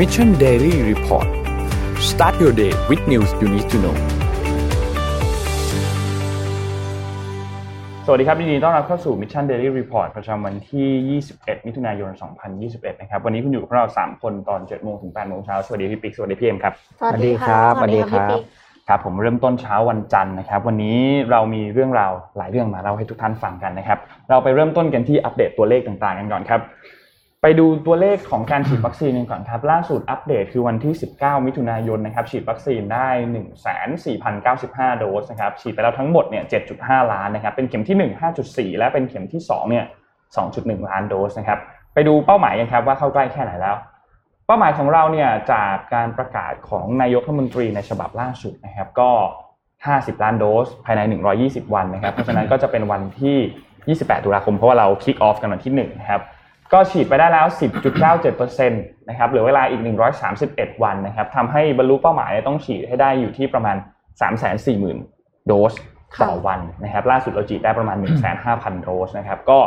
Mission Daily Report start your day with news you need to know สวัสดีครับยินดีต้อนรับเข้าสู่ Mission Daily Report ประจำวันที่ 21 มิถุนายน 2021 นะครับ วันนี้คุณอยู่กับเรา 3 คนตอน 7 โมงถึง 8 โมงเช้า สวัสดีพี่ปิ๊ก สวัสดีพี่เอ็มครับ สวัสดีครับ สวัสดีครับพี่ปิ๊กครับผมเริ่มต้นเช้าวันจันทร์นะครับ วันนี้เรามีเรื่องราวหลายเรื่องมาเล่าให้ทุกท่านฟังกันนะครับ เราไปเริ่มต้นกันที่อัปเดตตัวเลขต่างๆกันก่อนครับ ไปดูตัวเลขของการฉีดวัคซีนกันก่อนครับ ล่าสุดอัปเดตคือวันที่ 19 มิถุนายนนะครับฉีดวัคซีนได้ 1,4,095 โดสนะครับฉีดไปแล้วทั้งหมดเนี่ย 7.5 ล้านนะครับเป็นเข็มที่ 1 5.4 และเป็นเข็มที่2เนี่ย 2.1 ล้านโดสนะครับไปดูเป้าหมายกันครับว่าเข้าใกล้แค่ไหนแล้ว เป้าหมายของเราเนี่ยจากการประกาศของนายกรัฐมนตรีในฉบับล่าสุดนะครับก็ 50 ล้านโดสภายใน 120 วันนะครับเพราะฉะนั้นก็จะเป็นวันที่ 28 ตุลาคมเพราะว่าเราคิกออฟกันวันที่1นะครับ ก็ฉีดไปได้แล้ว 10.97%นะครับเหลือเวลาอีก 131 วันนะครับทำให้บรรลุเป้าหมายต้องฉีดให้ได้อยู่ที่ประมาณ 340,000 โดสต่อวันนะครับล่าสุดเราฉีดได้ประมาณ 15,000 โดสนะครับก็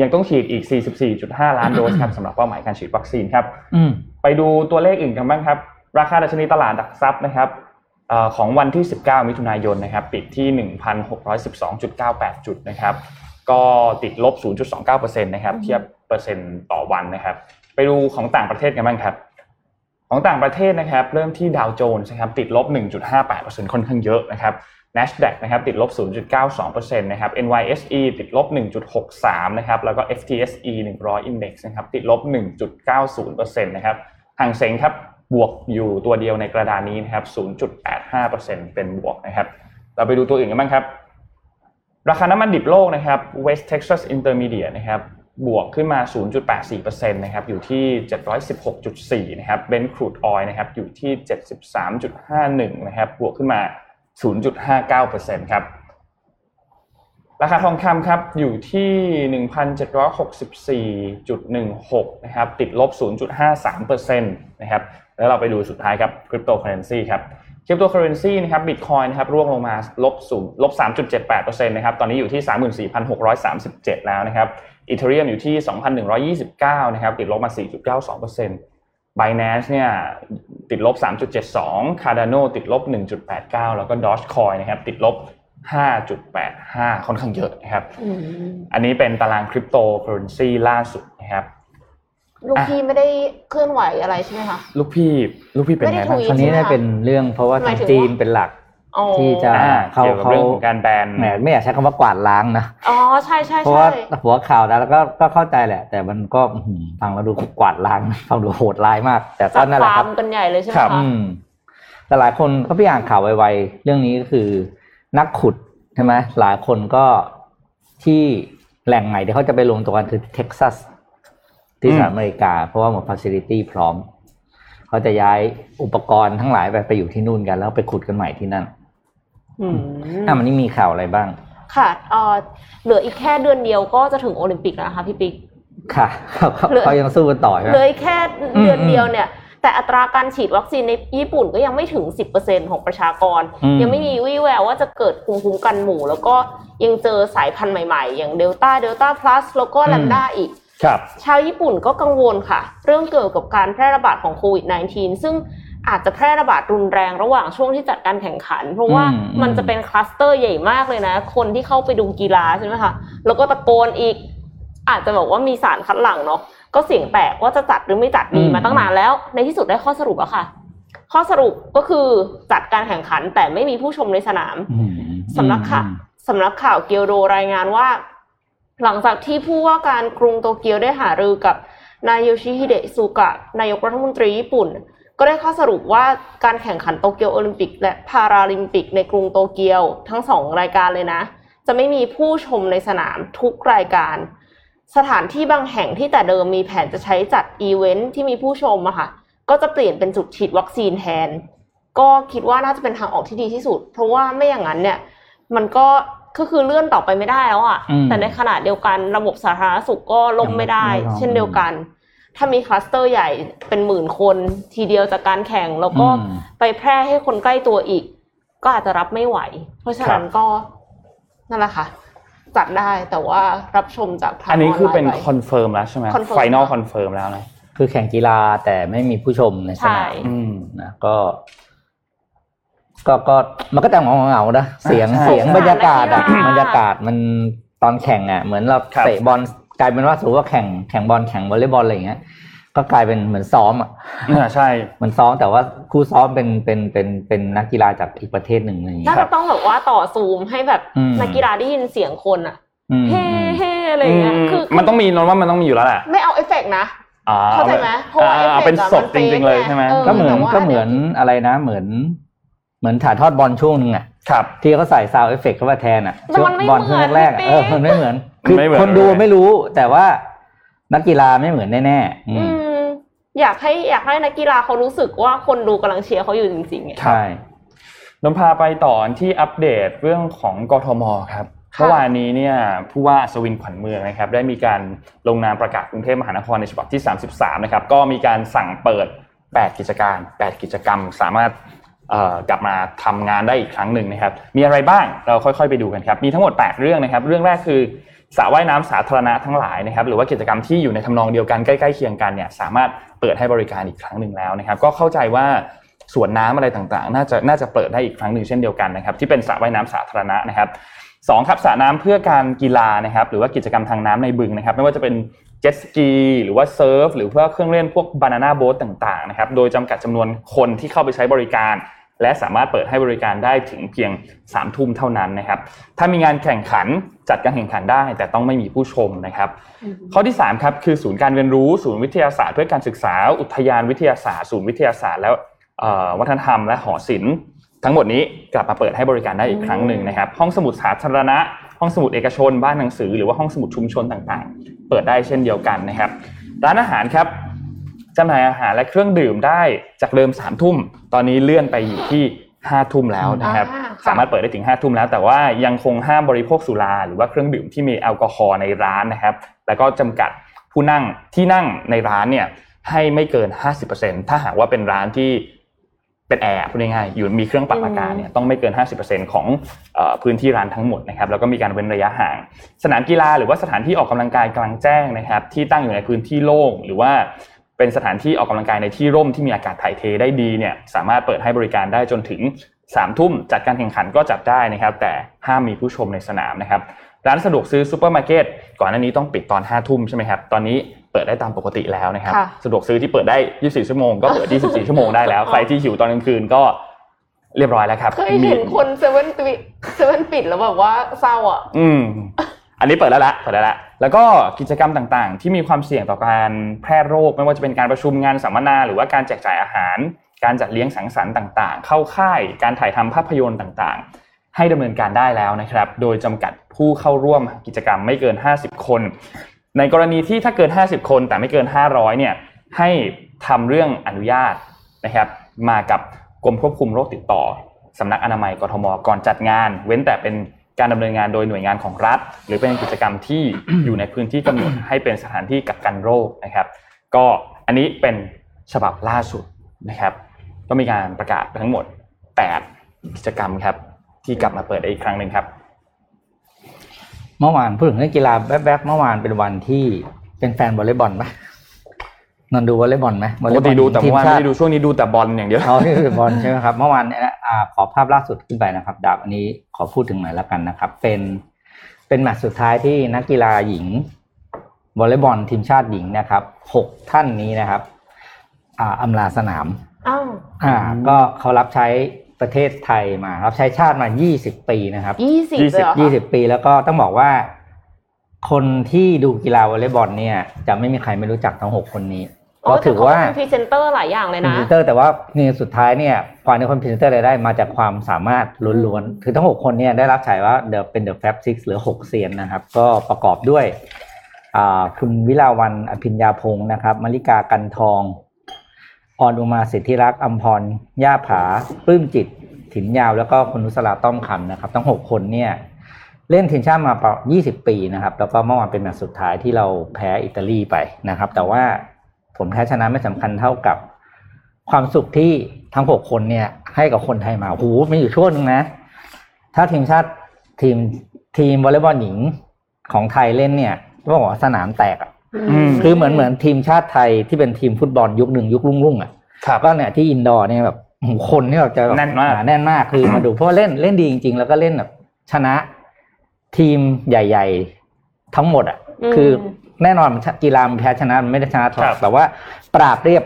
ยังต้องฉีดอีก 44.5 ล้านโดสครับสำหรับเป้าหมายการฉีดวัคซีนครับอืมไปดูตัวเลขอื่นกันบ้างครับ ราคาดัชนีตลาดหลักทรัพย์นะครับเอ่อของวันที่ 19 มิถุนายนนะครับปิดที่ 1,612.98 จุดนะครับก็ติดลบ 0.29%นะครับเทียบ เปอร์เซ็นต์ต่อวันนะครับ ไปดูของต่างประเทศกันบ้างครับ ของต่างประเทศนะครับ เริ่มที่ดาวโจนส์นะครับติดลบ 1.58%ค่อนข้างเยอะนะครับ NASDAQ นะครับติดลบ 0.92%นะครับ NYSE ติดลบ 1.63 นะครับ แล้วก็ FTSE 100 Index นะครับติดลบ 1.90%นะครับห่างเซ็งครับบวกอยู่ตัวเดียวในกระดานนี้นะครับ 0.85%เป็นบวกนะครับ เราไปดูตัวอื่นกันบ้างครับ ราคาน้ำมันดิบโลกนะครับ West Texas Intermediate นะครับ บวกขึ้นมา 0.84%นะครับ อยู่ที่ 716.4 นะครับ Brent crude oil นะครับ อยู่ที่ 73.51 นะครับ บวกขึ้นมา 0.59%ครับ ราคาทองคำครับ อยู่ที่ 1,764.16 นะครับ ติดลบ 0.53%นะครับ แล้วเราไปดูสุดท้ายครับ คริปโตเคอร์เรนซีครับคริปโตเคอร์เรนซีนะครับบิตคอยน์นะครับร่วงลงมาลบศูนย์ลบ3.78%นะครับตอนนี้อยู่ที่34,637แล้วนะครับ Ethereum อยู่ที่ 2,129 นะครับ ติดลบมา 4.92% Binance เนี่ยติดลบ 3.72 Cardano ติดลบ 1.89 แล้วก็ Dogecoin นะครับติดลบ 5.85 ค่อนข้างเยอะนะครับอืมอันนี้เป็นตารางคริปโตเคอเรนซีล่าสุดนะครับลูกพี่ไม่ได้เคลื่อนไหวอะไรใช่ไหมคะ ลูกพี่ ลูกพี่เป็นไงบ้างไม่ได้คราวนี้ได้เป็นเรื่องเพราะว่าหมาทายงถึงจีนว่าเป็นหลักอ๋อ ที่จะอ่าเขาเกี่ยวกับเขาเรื่องของการแบนแหมไม่อยากใช้คำว่ากวาดล้างนะอ๋อใช่ใช่เพราะใช่ว่าหัวข่าวนะแล้วก็ก็เข้าใจแหละ แต่มันก็อื้อหือฟังแล้วดูกวาดล้างฟังดูโหดร้ายมาก แต่ก็จับนั่นแหละฟาคร์รับมกันใหญ่เลยใช่ไหมครับคะอืมแต่หลายคนก็ไปอ่านข่าวไวๆเรื่องนี้ก็คือนักขุดใช่ไหมหลายคนก็ที่แหล่งใหม่ที่เขาจะไปรวมตัวกันคือเท็กซัสที่สหรัฐอเมริกา เพราะว่าหมดฟ a ซิลิตี้พร้อมเขาจะย้ายอุปกรณ์ทั้งหลายไปไปอยู่ที่นู่นกัน แล้วไปขุดกันใหม่ที่นั่น อืมอะมันนี่มีข่าวอะไรบ้าง ค่ะเอ่อเหลืออีกแค่เดือนเดียวก็จะถึงโอลิมปิกแล้วนะคะพี่ปิ๊กค่ะเขาเขาเหลือเขายังสู้กันต่อใช่ไหมเหลืออีกแค่เดือนอืมเดียวเนี่ย แต่อัตราการฉีดวัคซีนในญี่ปุ่นก็ยังไม่ถึง 10%ของประชากรอืมยังไม่มีวี่แววว่าจะเกิดภูมิคุ้มกันหมู่ แล้วก็ยังเจอสายพันธุ์ใหม่ๆ อย่างเดลต้าเดลต้าพลัสแล้วก็แลมด้าอีกครับชาวญี่ปุ่นก็กังวลค่ะ เรื่องเกี่ยวกับการแพร่ระบาดของโควิด -19 ซึ่ง อาจจะแพร่ระบาดรุนแรงระหว่างช่วงที่จัดการแข่งขัน เพราะว่าอืมมันจะเป็นคลัสเตอร์ใหญ่มากเลยนะ คนที่เข้าไปดูกีฬาใช่ไหมคะแล้วก็ตะโกนอีก อาจจะบอกว่ามีสารคัดหลั่งเนาะก็เสียงแตกว่าจะจัดหรือไม่จัดดีมาตั้งนานแล้ว ในที่สุดได้ข้อสรุปแล้วค่ะ ข้อสรุปก็คือจัดการแข่งขันแต่ไม่มีผู้ชมในสนามอืมสำนักข่าวสำนักข่าวเกียวโดรายงานว่า หลังจากที่ผู้ว่าการกรุงโตเกียวได้หารือกับนายโยชิฮิเดะซูกะนายกรัฐมนตรีญี่ปุ่น ก็ได้ข้อสรุปว่าการแข่งขันโตเกียวโอลิมปิก และพาราลิมปิกในกรุงโตเกียวทั้งสองรายการเลยนะ จะไม่มีผู้ชมในสนามทุกรายการ สถานที่บางแห่งที่แต่เดิมมีแผนจะใช้จัดอีเวนท์ที่มีผู้ชมอะค่ะ ก็จะเปลี่ยนเป็นจุดฉีดวัคซีนแทน ก็คิดว่าน่าจะเป็นทางออกที่ดีที่สุด เพราะว่าไม่อย่างนั้นเนี่ย มันก็ก็คือเลื่อนต่อไปไม่ได้แล้วอะ่ะอืมแต่ในขณะเดียวกันระบบสาธารณสุขก็ล่มไม่ได้ยังไม่รองเช่นเดียวกัน ถ้ามีคลัสเตอร์ใหญ่เป็นหมื่นคนทีเดียวจากการแข่ง แล้วก็อืมไปแพร่ให้คนใกล้ตัวอีก ก็อาจจะรับไม่ไหว เพราะฉะนั้นก็นั่นแหละค่ะ จัดได้แต่ว่ารับชมจากทางอันนี้คือเป็นไลน์คอนเฟิร์มแล้วใช่ไหม Confirm ไฟนอลค่ะคอนเฟิร์มแล้วนะคือแข่งกีฬาแต่ไม่มีผู้ชมในสใช่นามอืมนะก็ก็ก็มันก็แต่เหงาเหงาๆนะเสียงใช่เสียงใช่บรรยากาศอะนักกีฬาบรรยากาศมันตอนแข่งอะ เหมือนเราครับเตะบอล กลายเป็นว่าสมมติว่าแข่งแข่งบอลแข่งวอลเลย์บอลอะไรอย่างเงี้ย ก็กลายเป็นเหมือนซ้อมอะอ่าใช่เหมันซ้อมแต่ว่าคู่ซ้อมเป็นเป็นเป็นเป็นนักกีฬาจากอีกประเทศหนึ่งอะไรอย่างน่าเงี้ยจะต้องแบบว่าต่อซูมให้แบบอืม นักกีฬาได้ยินเสียงคนอะอืมเฮ้อืมเฮ้อะไรอย่างเงี้ยอืมคือมันต้องมีนนว่ามันต้องมีอยู่แล้วแหละไม่เอาเอฟเฟกต์นะ อ่าเข้าใจไหมเพราะว่าอ่าเอฟเฟกต์เอาเป็นอะสดมันจริง ๆ เลยใช่ไหมเออก็เหมือนแต่ว่าก็เหมือนอะไรนะ เหมือน เหมือนถ่ายทอดบอลช่วงหนึ่งอะ ครับ ที่เขาใส่ซาวเอฟเฟกต์เข้ามาแทนอะแต่มันไม่บอลช่วงแรกๆอะเหมืเออนอมันไม่เหมือนมัน คือไม่เหมือนคนดูไม่รู้ แต่ว่านักกีฬาไม่เหมือนแน่ๆอือืมมอยากให้อยากให้นักกีฬาเขารู้สึกว่าคนดูกำลังเชียร์เขาอยู่จริงๆไงใช่นนพาไปต่อที่อัปเดตเรื่องของกทมครับค่ะเมื่อวานนี้เนี่ยผู้ว่าอัศวินขวัญเมืองนะครับได้มีการลงนามประกาศกรุงเทพมหานครในฉบับที่ 33 นะครับ ก็มีการสั่งเปิด 8 กิจการ 8 กิจกรรม สามารถเอ่อกลับมาทำงานได้อีกครั้งหนึ่งนะครับ มีอะไรบ้างเราค่อยๆ ไปดูกันครับ มีทั้งหมด 8 เรื่องนะครับ เรื่องแรกคือ สระว่ายน้ำสาธารณะทั้งหลายนะครับหรือว่ากิจกรรมที่อยู่ในทำนองเดียวกันใกล้ๆเคียงกันเนี่ยสามารถเปิดให้บริการอีกครั้งหนึ่งแล้วนะครับ ก็เข้าใจว่าสวนน้ำอะไรต่างๆ น่าจะน่าจะเปิดได้อีกครั้งหนึ่งเช่นเดียวกันนะครับ ที่เป็นสระว่ายน้ำสาธารณะนะครับสองครับสระน้ำเพื่อการกีฬานะครับ หรือว่ากิจกรรมทางน้ำในบึงนะครับ ไม่ว่าจะเป็นเจ็ตสกีหรือว่าเซิร์ฟหรือว่าเครื่องเล่นพวกบานาน่าโบ๊ทต่างๆนะครับ โดยจำกัดจำนวนคนที่เข้าไปใช้บริการ และสามารถเปิดให้บริการได้ถึงเพียง3ามทุ่มเท่านั้นนะครับ ถ้ามีงานแข่งขันจัดการแข่งขันได้ แต่ต้องไม่มีผู้ชมนะครับ ข้อที่3ครับคือศูนย์การเรียนรู้ศูนย์วิทยาศาสตร์เพื่อการศึกษา อุทยานวิทยาศาสตร์ศูนย์วิทยาศาสตร์แล้วเอ่อวัฒนธรรมและหอศิลป์ทั้งหมดนี้กลับมาเปิดให้บริการได้อีกครั้งหนึ่งนะครับ ห้องสมุดสาธารณะ ห้องสมุดเอกชน บ้านหนังสือ หรือว่าห้องสมุดชุมชนต่างๆ เปิดได้เช่นเดียวกันนะครับ ร้านอาหารครับ จำหน่ายอาหารและเครื่องดื่มได้จากเดิม3ามทุ่ม ตอนนี้เลื่อนไปอยู่ที่5้าทุ่มแล้วนะครับอ่าค่ะสามารถเปิดได้ถึง5้าทุ่มแล้ว แต่ว่ายังคงห้ามบริโภคสุราหรือว่าเครื่องดื่มที่มีแอลกอฮอล์ในร้านนะครับ แล้วก็จำกัดผู้นั่งที่นั่งในร้านเนี่ยให้ไม่เกิน 50%ถ้าหากว่าเป็นร้านที่เป็นแอร์พูดง่ายๆอยู่มีเครื่องปรับอากาศเนี่ยต้องไม่เกิน 50%ของเออพื้นที่ร้านทั้งหมดนะครับแล้วก็มีการเว้นระยะห่าง สนามกีฬาหรือว่าสถานที่ออกกำลังกายกลางแจ้งนะครับ ที่ตั้งอยู่ในพื้นที่โล่งหรือว่า เป็นสถานที่ออกกำลังกายในที่ร่มที่มีอากาศถ่ายเทได้ดีเนี่ยสามารถเปิดให้บริการได้จนถึง3ามทุ่มจัดการแข่งขันก็จัดได้นะครับ แต่ห้ามมีผู้ชมในสนามนะครับร้านสะดวกซื้อซูเปอร์มาร์เก็ตก่อนหน้านี้ต้องปิดตอน5้าทุ่มใช่ไหมครับตอนนี้เปิดได้ตามปกติแล้วนะครับค่ะสะดวกซื้อที่เปิดได้ 24 ชั่วโมงก็เปิด 24 ชั่วโมงได้แล้วใครที่หิวตอนกลางคืนก็เรียบร้อยแล้วครับเคยเห็นคนเซเว่นปิดเซเว่นปิดแล้วแบบว่าเศร้าอะ อืมอันนี้เปิดแล้วละเปิดแล้วละ แล้วก็กิจกรรมต่างๆ ที่มีความเสี่ยงต่อการแพร่โรค ไม่ว่าจะเป็นการประชุมงานสัมมนา หรือว่าการแจกจ่ายอาหาร การจัดเลี้ยงสังสรรค์ต่างๆ เข้าค่าย การถ่ายทำภาพยนตร์ต่างๆ ให้ดำเนินการได้แล้วนะครับ โดยจำกัดผู้เข้าร่วมกิจกรรมไม่เกิน 50 คน ในกรณีที่ถ้าเกิน 50 คนแต่ไม่เกิน 500เนี่ยให้ทำเรื่องอนุญาตนะครับมากับกรมควบคุมโรคติดต่อสำนักอนามัยกทมก่อนจัดงาน เว้นแต่เป็น การดำเนินงานโดยหน่วยงานของรัฐ หรือเป็นกิจกรรมที่อยู่ในพื้นที่กำหนดให้เป็นสถานที่กักกันโรคนะครับ ก็อันนี้เป็นฉบับล่าสุดนะครับ ก็มีการประกาศไปทั้งหมด 8 กิจกรรมครับ ที่กลับมาเปิดได้อีกครั้งหนึ่งครับ เมื่อวานพูดถึงเรื่องกีฬาแวบๆเมื่อวานเป็นวันที่เป็นแฟนวอลเลย์บอลไหมนอนดูวอลเลย์บอลไหมวปอลเลกย์บอติลดูแต่ทีเมื่อวานชาไม่ติได้ดูช่วงนี้ดูแต่บอลอย่างเดียวเอาที่ดูบอลใช่ไหมครับเมื่อวานเนี่ยนะ อ่าขอภาพล่าสุดขึ้นไปนะครับ ดาบอันนี้ขอพูดถึงหน่อยแล้วกันนะครับ เป็นเป็นแมตช์สุดท้ายที่นักกีฬาหญิงวอลเลย์บอลทีมชาติหญิงนะครับหกท่านนี้นะครับ อ่าอำลาสนามอ้าวอ่า ก็เขารับใช้ประเทศไทยมารับใช้ชาติมา 20 ปีนะครับยี่สิบยี่สิบเลยเหรอคะยี่สิบปีแล้วก็ต้องบอกว่า คนที่ดูกีฬาวอลเลย์บอลเนี่ย จะไม่มีใครไม่รู้จักทั้งหกคนนี้โอ้ ก็ถือว่าแต่เขเป็นพรีเซนเตอร์หลายอย่างเลยพรีนะเซนเตอร์แต่ว่าในสุดท้ายเนี่ยความในคนพรีเซนเตอร์รายได้มาจากความสามารถล้วนๆคือทั้งหกคนเนี่ยได้รับฉายาว่า the เป็น the Fab Six หรือหกเซียนนะครับ ก็ประกอบด้วยอ่าคุณวิลาวันอภิญญาพงศ์นะครับมริกากันทองออนอุมาสิทธิรักษ์อัมพรย่าผาปลื้มจิตถิ่นยาวแล้วก็คุณนุสราต้อมคำนะครับทั้งหกคนเนี่ยเล่นทีมชาติมาประมาณ20 ปีนะครับ แล้วก็เมื่อวานเป็นแมตช์สุดท้ายที่เราแพ้อิตาลีไปนะครับ แต่ว่า ผลแพ้ชนะไม่สำคัญเท่ากับความสุขที่ทั้งหกคนเนี่ย ให้กับคนไทยมาโอ้โหมีอยู่ช่วงหนึงนะ ถ้าทีมชาติทีมทีมวอลเลย์บอลหญิงของไทยเล่นเนี่ยต้องบอกว่าสนามแตกอะอืมคือเหมือนเหมือนทีมชาติไทยที่เป็นทีมฟุตบอลยุคหนึ่งยุครุ่งรุ่งๆอะครับก็เนี่ยที่อินดอร์เนี่ยแบบโอ้โหคนเนี่ยแบบจะบบแน่นมากหแน่นมากคือมาดูเพราะว่าเล่นเล่นดีจริง ๆ แล้วก็เล่นแบบชนะทีมใหญ่ ๆ ทั้งหมดอะอืมคือ แน่นอนมันกีฬามันแพ้ชนะมันไม่ได้ชนะหรอครักบแต่ว่าปราบเรียบ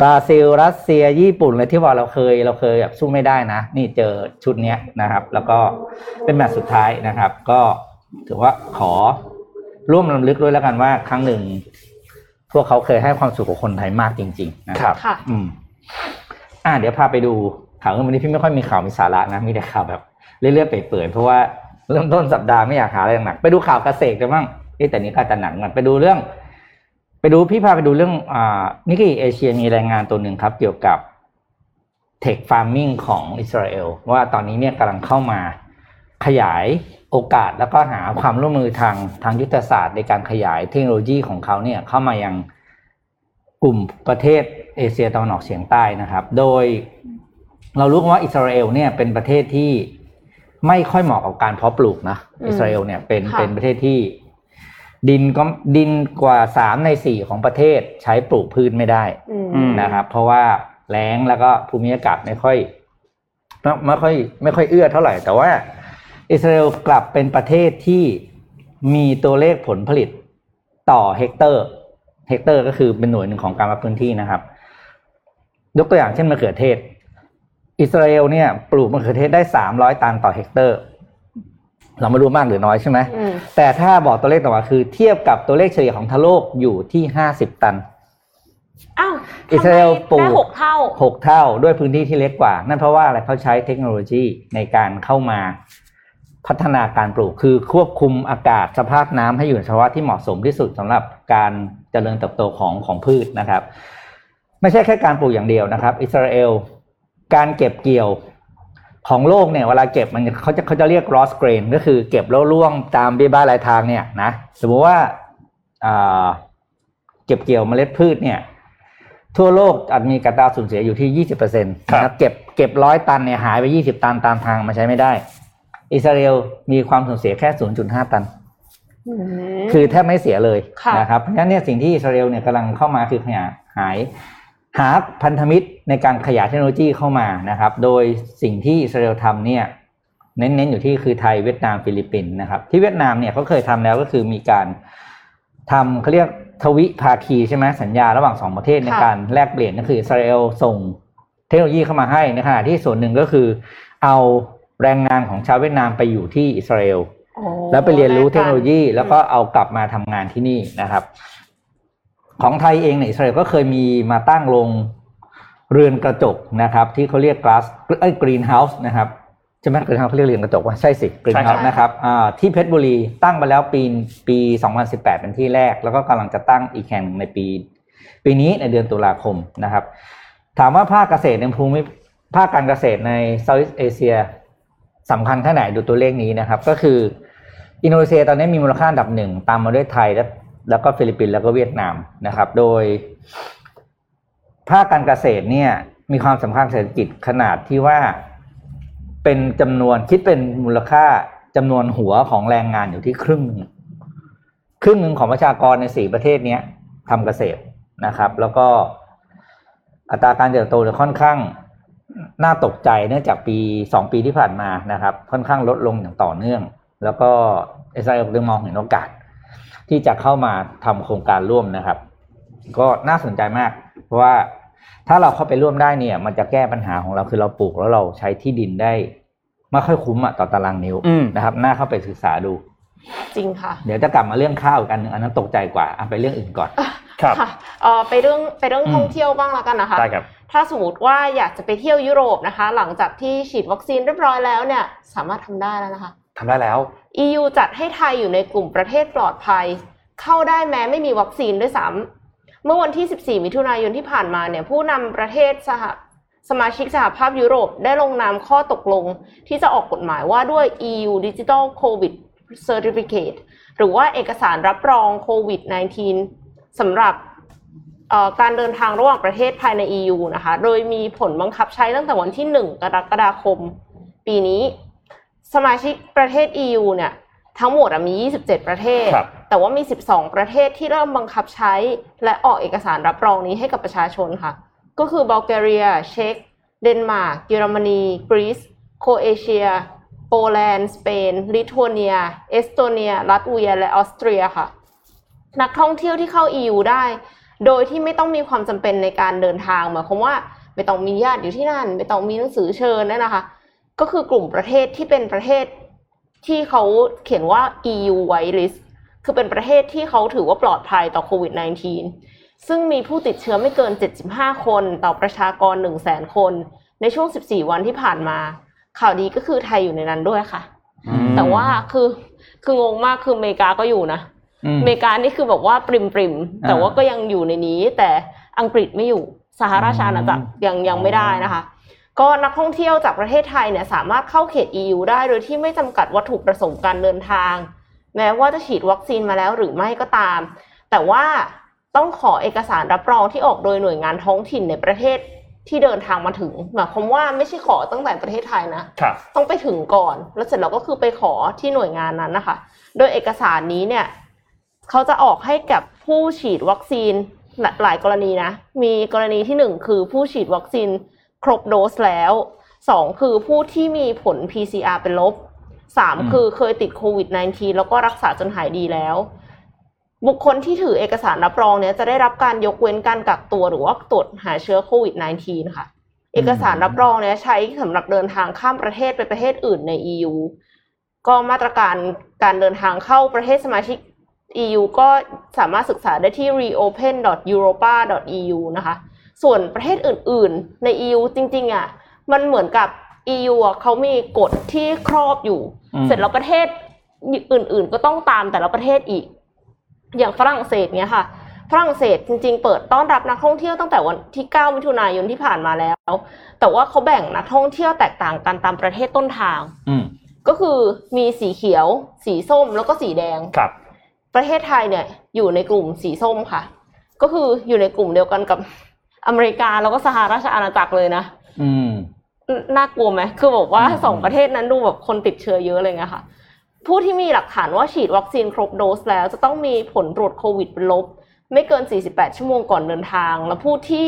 บราซิล รัสเซีย ญี่ปุ่นเลยที่ว่าเราเคยเราเคยแบบสู้ไม่ได้นะ นี่เจอชุดเนี้ยนะครับ แล้วก็เป็นแมตช์สุดท้ายนะครับ ก็ถือว่าขอร่วมรำลึกด้วยแล้วกันว่าครั้งหนึ่ง พวกเขาเคยให้ความสุขกับคนไทยมากจริง ๆ นะครับค่ะอืม อ่า เดี๋ยวพาไปดูข่าววันนี้พี่ไม่ค่อยมีข่าวมีสาระนะมีแต่ข่าวแบบเรื่อยๆเปื่อยๆเพราะว่าเริ่มต้นสัปดาห์ไม่อยากหาอะไรหนักๆไปดูข่าวเกษตรกันบ้างเอ๊ะ แต่นี้ก็จะหนักกันไปดูเรื่อง ไปดูพี่พาไปดูเรื่องอ่านิกเกิเอเชียมีรายงานตัวหนึ่งครับ เกี่ยวกับเทคฟาร์มิงของอิสราเอลว่าตอนนี้เนี่ยกำลังเข้ามาขยายโอกาสแล้วก็หาความร่วมมือทางทางยุทธศาสตร์ในการขยายเทคโนโลยีของเขาเนี่ยเข้ามายังกลุ่มประเทศเอเชียตะวันออกเฉียงใต้นะครับ โดยเรารู้กันว่าอิสราเอลเนี่ยเป็นประเทศที่ไม่ค่อยเหมาะกับการเพาะปลูกนะอืมอิสราเอลเนี่ยเป็นค่ะเป็นประเทศที่ ดินก็ดินกว่าสามในสี่ของประเทศใช้ปลูกพืชไม่ได้อืมอืมนะครับ เพราะว่าแล้งแล้วก็ภูมิอากาศไม่ค่อยไม่ไม่ค่อย ไม่ค่อยเอื้อเท่าไหร่ แต่ว่า อิสราเอลกลับเป็นประเทศที่มีตัวเลขผลผลิตต่อ hectare hectare ก็คือเป็นหน่วยหนึ่งของการวัดพื้นที่นะครับ ยกตัวอย่างเช่นมะเขือเทศ อิสราเอลเนี่ย ปลูกมะเขือเทศได้สามร้อยตันต่อ hectare เราไม่รู้มากหรือน้อยใช่ไหมอืมแต่ถ้าบอกตัวเลขต่อมาคือ เทียบกับตัวเลขเฉลี่ยของทั้งโลกอยู่ที่ห้าสิบตันอ้าวอิสราเอลปลูกได้หกเท่าหกเท่าด้วยพื้นที่ที่เล็กกว่า นั่นเพราะว่าอะไรเขาใช้เทคโนโลยีในการเข้ามาพัฒนาการปลูกคือควบคุมอากาศสภาพน้ำให้อยู่ในสภาวะที่เหมาะสมที่สุดสำหรับการเจริญเติบโตของของพืชนะครับ ไม่ใช่แค่การปลูกอย่างเดียวนะครับ อิสราเอลการเก็บเกี่ยว ของโลกเนี่ยเวลาเก็บมันเขาจะเขาจะเรียก loss grain ก็คือเก็บแล้วล่วงตามเบี้ยบ้ายรายทางเนี่ยนะสมมติว่าอ่าเก็บเกี่ยวเมล็ดพืชเนี่ยทั่วโลกอาจมีกระตราสูญเสียอยู่ที่ยี่สิบเปอร์เซ็นต์ครับนะครับเก็บเก็บร้อยตันเนี่ยหายไปยี่สิบตันตามทางมาใช้ไม่ได้ อิสราเอลมีความสูญเสียแค่ศูนย์จุดห้าตันอืมคือแทบไม่เสียเลยค่ะนะครับเพราะฉะนั้นเนี่ยสิ่งที่อิสราเอลเนี่ยกำลังเข้ามาคือขยายหาย หาพันธมิตรในการขยายเทคโนโลยีเข้ามานะครับ โดยสิ่งที่อิสราเอลทำเนี่ยเน้นๆอยู่ที่คือไทยเวียดนามฟิลิปปินส์นะครับ ที่เวียดนามเนี่ยเขาเคยทำแล้วก็คือมีการทำเขาเรียกทวิภาคีใช่ไหมสัญญาระหว่างสองประเทศในค่ะการแลกเปลี่ยนก็คืออิสราเอลส่งเทคโนโลยีเข้ามาให้ในขณะที่ส่วนหนึ่งก็คือ เอาแรงงานของชาวเวียดนามไปอยู่ที่อิสราเอลโอ้แล้วไปเรียนรู้เทคโนโลยีอืมแล้วก็เอากลับมาทำงานที่นี่นะครับ ของไทยเองเนี่ยอิสราเอลก็เคยมีมาตั้งลงเรือนกระจกนะครับ ที่เขาเรียก glass เอ้ย green house นะครับใช่ไหม green house เขาเรียกเรือนกระจกว่าใช่สิ green ใช่ครับ house นะครับอ่าที่เพชรบุรีตั้งไปแล้วปีปี 2018 เป็นที่แรก แล้วก็กำลังจะตั้งอีกแห่งหนึ่งในปี ปีนี้ในเดือนตุลาคมนะครับ ถามว่าภาคเกษตรในภูมิภาคการเกษตรใน Southeast Asia สำคัญแค่ไหนดูตัวเลขนี้นะครับ ก็คืออินโดนีเซียตอนนี้มีมูลค่าอันดับหนึ่งตามมาด้วยไทยและ แล้วก็ฟิลิปปินส์แล้วก็เวียดนามนะครับ โดยภาคการเกษตรเนี่ยมีความสำคัญเศรษฐกิจขนาดที่ว่าเป็นจำนวนคิดเป็นมูลค่าจำนวนหัวของแรงงานอยู่ที่ครึ่งหนึ่งครึ่งหนึ่งของประชากรในสี่ประเทศนี้ทำเกษตรนะครับ แล้วก็อัตราการเติบโตเนี่ยค่อนข้างน่าตกใจเนื่องจากปีสองปีที่ผ่านมานะครับ ค่อนข้างลดลงอย่างต่อเนื่อง แล้วก็อิสราเอลจึงมองเห็นโอกาส ที่จะเข้ามาทำโครงการร่วมนะครับ ก็น่าสนใจมาก เพราะว่าถ้าเราเข้าไปร่วมได้เนี่ย มันจะแก้ปัญหาของเราคือเราปลูกแล้วเราใช้ที่ดินได้ไม่ค่อยคุ้มอะต่อตารางนิ้วอืมนะครับ น่าเข้าไปศึกษาดู จริงค่ะ เดี๋ยวจะกลับมาเรื่องข้าวอีกอันหนึงอันนั้นตกใจกว่าอะไปเรื่องอื่นก่อน ครับค่ะเอ่อไปเรื่องไปเรื่องอืมท่องเที่ยวบ้างแล้วกันนะคะได้ครับถ้าสมมติว่าอยากจะไปเที่ยวยุโรปนะคะ หลังจากที่ฉีดวัคซีนเรียบร้อยแล้วเนี่ย สามารถทำได้แล้วนะคะทำได้แล้ว EU จัดให้ไทยอยู่ในกลุ่มประเทศปลอดภัย เข้าได้แม้ไม่มีวัคซีนด้วยซ้ำเมื่อวันที่ 14 มิถุนายนที่ผ่านมาเนี่ยผู้นำประเทศสหสมาชิกสหภาพยุโรปได้ลงนามข้อตกลงที่จะออกกฎหมายว่าด้วย EU Digital COVID Certificate หรือว่าเอกสารรับรองโควิด -19 สำหรับการเดินทางระหว่างประเทศภายใน EU นะคะ โดยมีผลบังคับใช้ตั้งแต่วันที่ 1 กรกฎาคม ปีนี้ สมาชิกประเทศ EU เนี่ยทั้งหมดอะมี 27 ประเทศครับแต่ว่ามี 12 ประเทศที่เริ่มบังคับใช้ และออกเอกสารรับรองนี้ให้กับประชาชนค่ะ ก็คือบัลแกเรีย เช็ก เดนมาร์ก เยอรมนี กรีซ โครเอเชีย โปแลนด์ สเปน ลิทัวเนีย เอสโตเนีย ลัตเวีย และออสเตรียค่ะ นักท่องเที่ยวที่เข้า EU ได้ โดยที่ไม่ต้องมีความจำเป็นในการเดินทางหมายความว่าไม่ต้องมีญาติอยู่ที่นั่น ไม่ต้องมีหนังสือเชิญนั่นนะคะ ก็คือกลุ่มประเทศที่เป็นประเทศที่เขาเขียนว่า EU white list คือเป็นประเทศที่เขาถือว่าปลอดภัยต่อโควิด -19 ซึ่งมีผู้ติดเชื้อไม่เกิน 75 คนต่อประชากร 100,000 คน ในช่วง 14 วันที่ผ่านมา ข่าวดีก็คือไทยอยู่ในนั้นด้วยค่ะอืมแต่ว่าคือคืองงมากคืออเมริกาก็อยู่นะอืมอเมริกานี่คือแบบว่าปริมปริมๆแต่อ่าว่าก็ยังอยู่ในนี้ แต่อังกฤษไม่อยู่สหราชอาณาจักรยังยังไม่ได้นะคะ ก็นักท่องเที่ยวจากประเทศไทยเนี่ยสามารถเข้าเขต EU ได้โดยที่ไม่จำกัดวัตถุประสงค์การเดินทาง แม้ว่าจะฉีดวัคซีนมาแล้วหรือไม่ก็ตาม แต่ว่าต้องขอเอกสารรับรองที่ออกโดยหน่วยงานท้องถิ่นในประเทศที่เดินทางมาถึงหมายความว่าไม่ใช่ขอตั้งแต่ประเทศไทยนะครับต้องไปถึงก่อน แล้วเสร็จเราก็คือไปขอที่หน่วยงานนั้นนะคะ โดยเอกสารนี้เนี่ยเขาจะออกให้กับผู้ฉีดวัคซีนหลหลายกรณีนะ มีกรณีที่หนึ่งคือผู้ฉีดวัคซีน ครบโดสแล้วสองคือผู้ที่มีผล PCR เป็นลบสามอืมคือเคยติดโควิด -19 แล้วก็รักษาจนหายดีแล้ว บุคคลที่ถือเอกสารรับรองเนี่ยจะได้รับการยกเว้นการกักตัวหรือว่าตรวจหาเชื้อโควิด -19 ค่ะ เอกสารรับรองเนี่ยใช้สำหรับเดินทางข้ามประเทศไปประเทศอื่นใน EU ก็มาตรการการเดินทางเข้าประเทศสมาชิก EU ก็สามารถศึกษาได้ที่ reopen.europa.eu นะคะ ส่วนประเทศอื่นๆ ใน EU จริงๆอะมันเหมือนกับ EU อะเขามีกฎที่ครอบอยู่อืมเสร็จแล้วประเทศอื่น ๆ ก็ต้องตามแต่ละประเทศอีก อย่างฝรั่งเศสเนี้ยค่ะฝรั่งเศสจริงๆ เปิดต้อนรับนักท่องเที่ยวตั้งแต่วันที่ 9 มิถุนายนที่ผ่านมาแล้ว แต่ว่าเขาแบ่งนักท่องเที่ยวแตกต่างกันตามประเทศต้นทางอืมก็คือมีสีเขียว สีส้มแล้วก็สีแดงครับ ประเทศไทยเนี่ยอยู่ในกลุ่มสีส้มค่ะ ก็คืออยู่ในกลุ่มเดียวกันกับ อเมริกาแล้วก็สหราชอาณาจักรเลยนะอืมน่ากลัวไหมคือบอกว่าอืมสองประเทศนั้นดูแบบคนติดเชื้อเยอะเลยไงค่ะ ผู้ที่มีหลักฐานว่าฉีดวัคซีนครบโดสแล้ว จะต้องมีผลตรวจโควิดเป็นลบ ไม่เกิน 48 ชั่วโมงก่อนเดินทาง และผู้ที่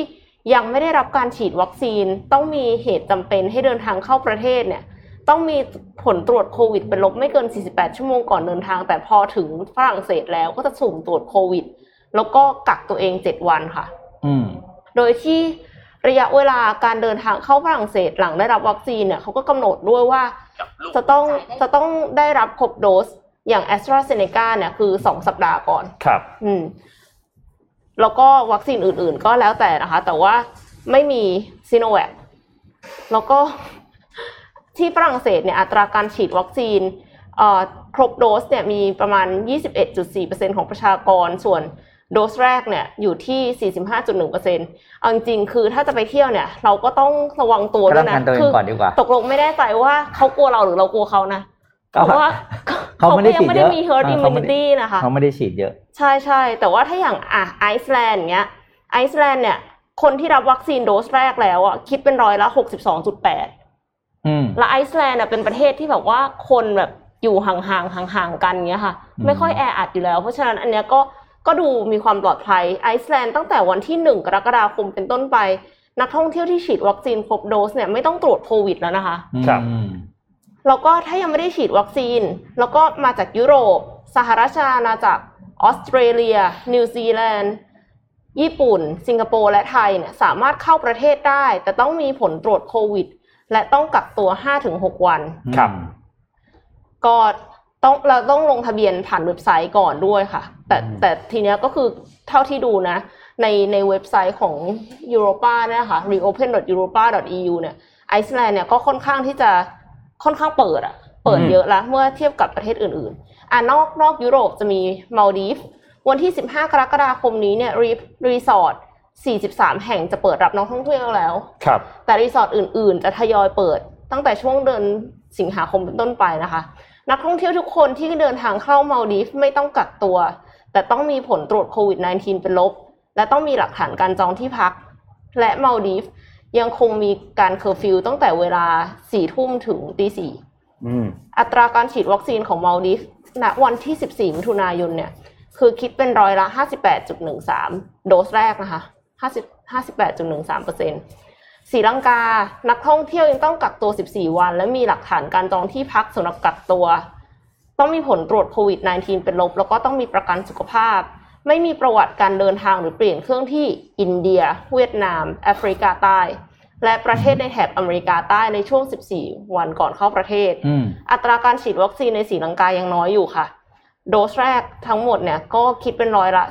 ยังไม่ได้รับการฉีดวัคซีนต้องมีเหตุจำเป็นให้เดินทางเข้าประเทศเนี่ย ต้องมีผลตรวจโควิดเป็นลบไม่เกิน 48 ชั่วโมงก่อนเดินทาง แต่พอถึงฝรั่งเศสแล้วก็จะสุ่มตรวจโควิด แล้วก็กักตัวเอง 7 วันค่ะ อืม โดยที่ระยะเวลาการเดินทางเข้าฝรั่งเศสหลังได้รับวัคซีนเนี่ยเขาก็กำหนดด้วยว่าจะต้องจะต้องได้รับครบโดสอย่างแอสตราเซเนกาเนี่ยคือ2สัปดาห์ก่อนครับ อืม แล้วก็วัคซีนอื่น ๆ ก็แล้วแต่นะคะ แต่ว่าไม่มีซีโนแวคแล้วก็ที่ฝรั่งเศสเนี่ยอัตราการฉีดวัคซีนเอ่อครบโดสเนี่ยมีประมาณ 21.4%ของประชากรส่วน โดสแรกเนี่ยอยู่ที่ 45.1%เอาจริงๆคือถ้าจะไปเที่ยวเนี่ย เราก็ต้องระวังตัวก็ด้ต้วอยงนะกันตัวเองคืก่อนดีกว่าตกลงไม่แน่ใจว่าเขากลัวเราหรือเรากลัวเขานะก็เพราะว่าเขาไม่ได้ก็ยังไม่ได้ฉีดเยอะมี herd เออเขาไม่ได้ immunity นะคะเขาไม่ได้ฉีดเยอะ ใช่ใช่แต่ว่าถ้าอย่างอะไอซ์แลนด์เงี้ยไอซ์แลนด์เนี่ยคนที่รับวัคซีนโดสแรกแล้วอะคิดเป็นร้อยละหกสิบสองจุดแปดอืมและไอซ์แลนด์อะเป็นประเทศที่แบบว่าคนแบบอยู่ห่างๆห่างๆกันเงี้ยค่ะอืมไม่ค่อยแออัดอยู่แล้ว เพราะฉะนั้นอันเนี้ยก็ ก็ดูมีความปลอดภัยไอซ์แลนด์ตั้งแต่วันที่หนึ่งกรกฎาคมเป็นต้นไป นักท่องเที่ยวที่ฉีดวัคซีนครบโดสเนี่ยไม่ต้องตรวจโควิดแล้วนะคะครับอืมแล้วก็ถ้ายังไม่ได้ฉีดวัคซีน แล้วก็มาจากยุโรป สหราชอาณาจักรออสเตรเลีย นิวซีแลนด์ญี่ปุ่น สิงคโปร์และไทยเนี่ยสามารถเข้าประเทศได้ แต่ต้องมีผลตรวจโควิด และต้องกักตัว 5-6 วันครับก็ ต้องเราต้องลงทะเบียนผ่านเว็บไซต์ก่อนด้วยค่ะ แต่อืมแต่ทีเนี้ยก็คือเท่าที่ดูนะ ในในเว็บไซต์ของ Europa เนี่ยค่ะ reopen.europa.eu เนี่ยไอซ์แลนด์เนี่ยก็ค่อนข้างที่จะค่อนข้างเปิดอะเปิดอืมเยอะแล้วเมื่อเทียบกับประเทศอื่นๆอะนอกนอกยุโรปจะมีมาลดีฟวันที่ 15 กรกฎาคมนี้เนี่ยรีรีสอร์ท43 แห่งจะเปิดรับนักท่องเที่ยวแล้ว ครับ แต่รีสอร์ทอื่นๆ จะทยอยเปิดตั้งแต่ช่วงเดือนสิงหาคมเป็นต้นไปนะคะ นักท่องเที่ยวทุกคนที่เดินทางเข้ามาลดีฟไม่ต้องกักตัว แต่ต้องมีผลตรวจโควิด -19 เป็นลบ และต้องมีหลักฐานการจองที่พัก และมาลดีฟยังคงมีการเคอร์ฟิวตั้งแต่เวลาสี่ทุ่มถึงตีสี่อืมอัตราการฉีดวัคซีนของมาลดีฟณวันที่ 14 มิถุนายนเนี่ย คือคิดเป็นร้อยละ 58.13 โดสแรกนะคะ 50 58.13เปอร์เซ็นต์ ศรีลังกา นักท่องเที่ยวยังต้องกักตัว 14 วัน และมีหลักฐานการจองที่พักสำหรับกักตัว ต้องมีผลตรวจโควิด -19 เป็นลบ แล้วก็ต้องมีประกันสุขภาพ ไม่มีประวัติการเดินทางหรือเปลี่ยนเครื่องที่อินเดีย เวียดนาม แอฟริกาใต้ และประเทศในแถบอเมริกาใต้ในช่วง 14 วันก่อนเข้าประเทศอืมอัตราการฉีดวัคซีนในศรีลังกายังน้อยอยู่ค่ะ โดสแรกทั้งหมดเนี่ยก็คิดเป็นร้อยละ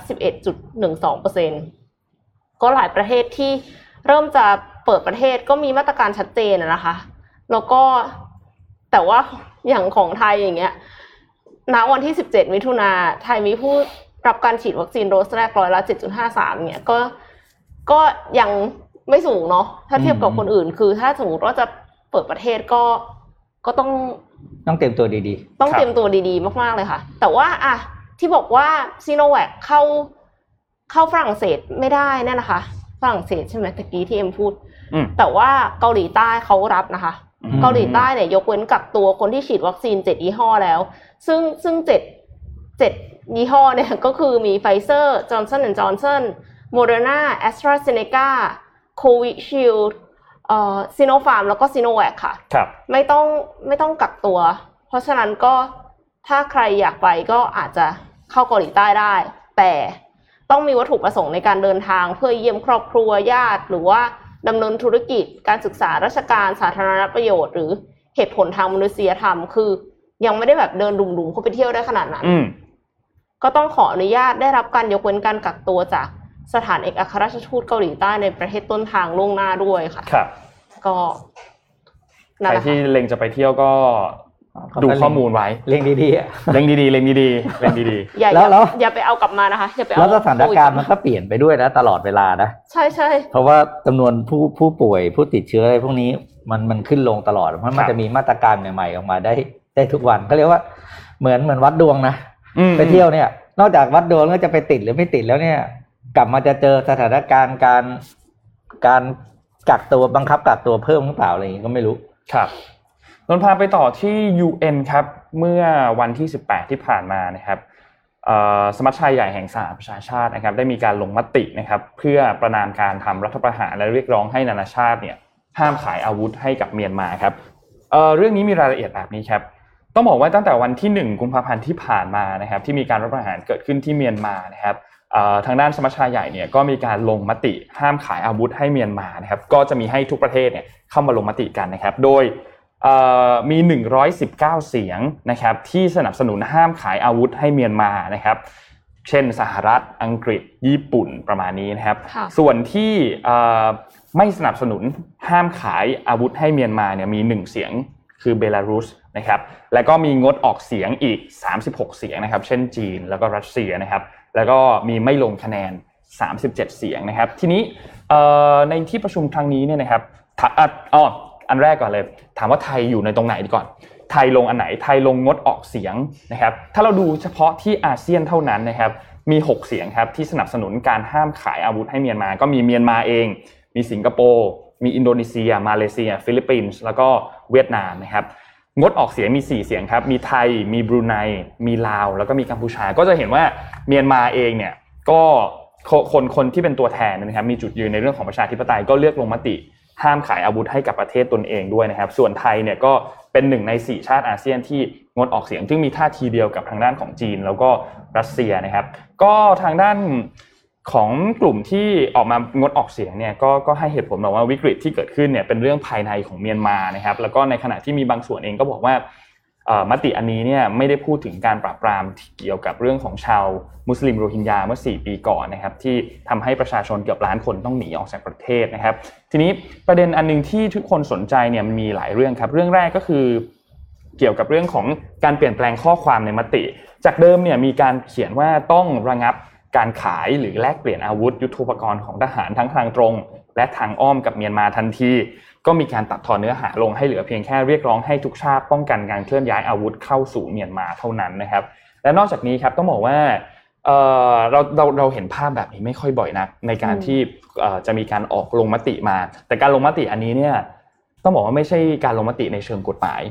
11.12เปอร์เซ็นก็หลายประเทศที่เริ่มจะ เปิดประเทศก็มีมาตรการชัดเจนอะนะคะ แล้วก็แต่ว่าอย่างของไทยอย่างเงี้ยณวันที่ 17 มิถุนาไทยมีผู้รับการฉีดวัคซีนโดสแรกร้อยละ 7.53 เนี่ยก็ก็ยังไม่สูงเนาะถ้าเทียบกับอืมคนอื่น คือถ้าสมมติว่าจะเปิดประเทศก็ก็ต้องต้องเตรียมตัวดีต้องครับเตรียมตัวดีๆ มากๆเลยค่ะ แต่ว่าอะที่บอกว่าซีโนแวคเข้าเข้าฝรั่งเศสไม่ได้เนี่ยนะคะ ฝรั่งเศสใช่ไหมตะกี้ที่เอ็มพูด อืม แต่ว่าเกาหลีใต้เขารับนะคะ อืม เกาหลีใต้เนี่ยยกเว้นกักตัวคนที่ฉีดวัคซีนเจ็ดยี่ห้อแล้ว ซึ่งซึ่งเจ็ดเจ็ดยี่ห้อเนี่ยก็คือมีไฟเซอร์จอห์นสันแอนด์จอห์นสันโมเดอร์นาแอสตราเซเนกาโควิชิลด์เอ่อซีโนฟาร์มแล้วก็ซีโนแวคค่ะ ครับ ไม่ต้องไม่ต้องกักตัว เพราะฉะนั้นก็ถ้าใครอยากไปก็อาจจะเข้าเกาหลีใต้ได้ แต่ ต้องมีวัตถุประสงค์ในการเดินทาง เพื่อเยี่ยมครอบครัวญาติ หรือว่าดำเนินธุรกิจ การศึกษาราชการสาธารณประโยชน์ หรือเหตุผลทางมนุษยธรรม คือ ยังไม่ได้แบบเดินดุ่มๆเข้าไปเที่ยวได้ขนาดนั้นอืมก็ต้องขออนุญาตได้รับการยกเว้นการกักตัวจากสถานเอกอัครราชทูตเกาหลีใต้ในประเทศต้นทางล่วงหน้าด้วยค่ะครับ ก็ใคนั่นรแหละที่ค่ะเล็งจะไปเที่ยวก็ๆ ดูข้อมูลไว้เร่งดีๆอะเล็งดีๆเล็งดีๆเล็งดีอย่าแล้วอย่าแล้วอย่าไปเอากลับมานะคะอย่าไปเอาแล้วสถานการณ์มันโควิดก็เปลี่ยนไปด้วยนะตลอดเวลานะใช่ใช่เพราะว่าจำนวนผู้ผู้ป่วยผู้ติดเชื้ออะไรพวกนี้มันมันขึ้นลงตลอดเพราะมันจะมีมาตรการใหม่ๆออกมาได้ได้ทุกวันก็เรียกว่าเหมือนเหมือนวัดดวงนะๆอืมไปเที่ยวเนี่ย นอกจากวัดดวงแล้วจะไปติดหรือไม่ติดแล้วเนี่ย กลับมาจะเจอสถานการณ์การการกักตัวบังคับกักตัวเพิ่มหรือเปล่าอะไรอย่างงี้ก็ไม่รู้ครับ นนพาไปต่อที่ UN ครับเมื่อวันที่ 18 ที่ผ่านมานะครับสมัชชาใหญ่แห่งสหประชาชาตินะครับได้มีการลงมตินะครับเพื่อประนามการทำรัฐประหารและเรียกร้องให้นานาชาติเนี่ยห้ามขายอาวุธให้กับเมียนมาครับเเรื่องนี้มีรายละเอียดแบบนี้ครับต้องบอกว่าตั้งแต่วันที่ 1 กุมภาพันธ์ที่ผ่านมานะครับที่มีการรัฐประหารเกิดขึ้นที่เมียนมานะครับทางด้านสมัชชาใหญ่เนี่ยก็มีการลงมติห้ามขายอาวุธให้เมียนมานะครับก็จะมีให้ทุกประเทศเนี่ยเข้ามาลงมติกันนะครับโดย มี 119 เสียงนะครับที่สนับสนุนห้ามขายอาวุธให้เมียนมานะครับเช่น สหรัฐอังกฤษ ญี่ปุ่นประมาณนี้นะครับค่ะส่วนที่เอ่อไม่สนับสนุนห้ามขายอาวุธให้เมียนมาเนี่ยมีหนึ่งเสียงคือเบลารุสนะครับแล้วก็มีงดออกเสียงอีก 36 เสียงนะครับเช่นจีนแล้วก็รัสเซียนะครับแล้วก็มีไม่ลงคะแนน 37 เสียงนะครับ ทีนี้เอ่อในที่ประชุมครั้งนี้เนี่ยนะครับถาอะอ๋ อันแรกก่อนเลย ถามว่าไทยอยู่ในตรงไหนดีก่อน ไทยลงอันไหนไทยลงงดออกเสียงนะครับ ถ้าเราดูเฉพาะที่อาเซียนเท่านั้นนะครับ มี 6 เสียงครับที่สนับสนุนการห้ามขายอาวุธให้เมียนมา ก็มีเมียนมาเอง มีสิงคโปร์มีอินโดนีเซีย มาเลเซีย ฟิลิปปินส์แล้วก็เวียดนามนะครับงดออกเสียงมี 4 เสียงครับ มีไทย มีบรูไน มีลาว แล้วก็มีกัมพูชา ก็จะเห็นว่าเมียนมาเองเนี่ย ก็คนคนที่เป็นตัวแทนนะครับ มีจุดยืนในเรื่องของประชาธิปไตย ก็เลือกลงมติ ห้ามขายอาวุธให้กับประเทศตนเองด้วยนะครับ ส่วนไทยเนี่ยก็เป็นหนึ่งใน 4 ชาติอาเซียนที่งดออกเสียงซึ่งมีท่าทีเดียวกับทางด้านของจีน แล้วก็รัสเซียนะครับ ก็ทางด้านของกลุ่มที่ออกมางดออกเสียงเนี่ยก็ก็ให้เหตุผลบอกว่าวิกฤตที่เกิดขึ้นเนี่ยเป็นเรื่องภายในของเมียนมานะครับ แล้วก็ในขณะที่มีบางส่วนเองก็บอกว่า มติอันนี้เนี่ยไม่ได้พูดถึงการปราบปรามเกี่ยวกับเรื่องของชาวมุสลิมโรฮิงญาเมื่อ 4 ปีก่อนนะครับที่ทำให้ประชาชนเกือบล้านคนต้องหนีออกจากประเทศนะครับ ทีนี้ประเด็นอันหนึงที่ทุกคนสนใจเนี่ยมันมีหลายเรื่องครับ เรื่องแรกก็คือ เกี่ยวกับเรื่องของการเปลี่ยนแปลงข้อความในมติ จากเดิมเนี่ยมีการเขียนว่าต้องระงับการขายหรือแลกเปลี่ยนอาวุธยุทโธปกรณ์ของทหารทั้งทางตรง และทางอ้อมกับเมียนมาทันที ก็มีการตัดทอนเนื้อหาลงให้เหลือเพียงแค่เรียกร้องให้ทุกชาติป้องกันการเคลื่อนย้ายอาวุธเข้าสู่เมียนมาเท่านั้นนะครับ และนอกจากนี้ครับต้องบอกว่าเราเราเราเห็นภาพแบบนี้ไม่ค่อยบ่อยนัก ในการที่จะมีการออกลงมติมา แต่การลงมติอันนี้เนี่ยต้องบอกว่าไม่ใช่การลงมติในเชิงกฎหมาย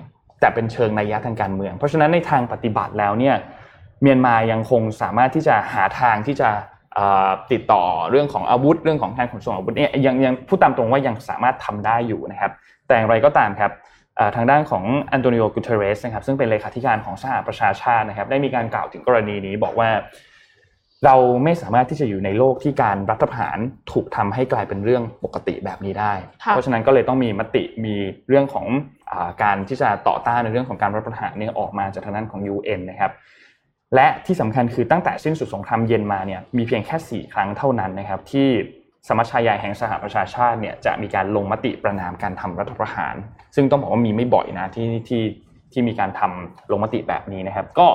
แต่เป็นเชิงนัยยะทางการเมือง เพราะฉะนั้นในทางปฏิบัติแล้วเนี่ยเมียนมายังคงสามารถที่จะหาทางที่จะ ติดต่อเรื่องของอาวุธ เรื่องของการขนส่งอาวุธเนี่ยยังยังพูดตามตรงว่ายังสามารถทำได้อยู่นะครับ แต่อย่างไรก็ตามครับเอ่อทางด้านของอันโตนิโอกูเทเรสนะครับซึ่งเป็นเลขาธิการของสหประชาชาตินะครับ ได้มีการกล่าวถึงกรณีนี้บอกว่า เราไม่สามารถที่จะอยู่ในโลกที่การรัฐประหารถูกทำให้กลายเป็นเรื่องปกติแบบนี้ได้ค่ะเพราะฉะนั้นก็เลยต้องมีมติมีเรื่องของอาการที่จะต่อต้านในเรื่องของการรัฐประหารเนี่ยออกมาจากทางด้านของ UN นะครับ และที่สำคัญคือตั้งแต่สิ้นสุดสงครามเย็นมาเนี่ยมีเพียงแค่ 4 ครั้งเท่านั้นนะครับที่สมัชชาใหญ่แห่งสหประชาชาติเนี่ยจะมีการลงมติประนามการทำรัฐประหาร ซึ่งต้องบอกว่ามีไม่บ่อยนะที่ที่ที่มีการทำลงมติแบบนี้นะครับ ก็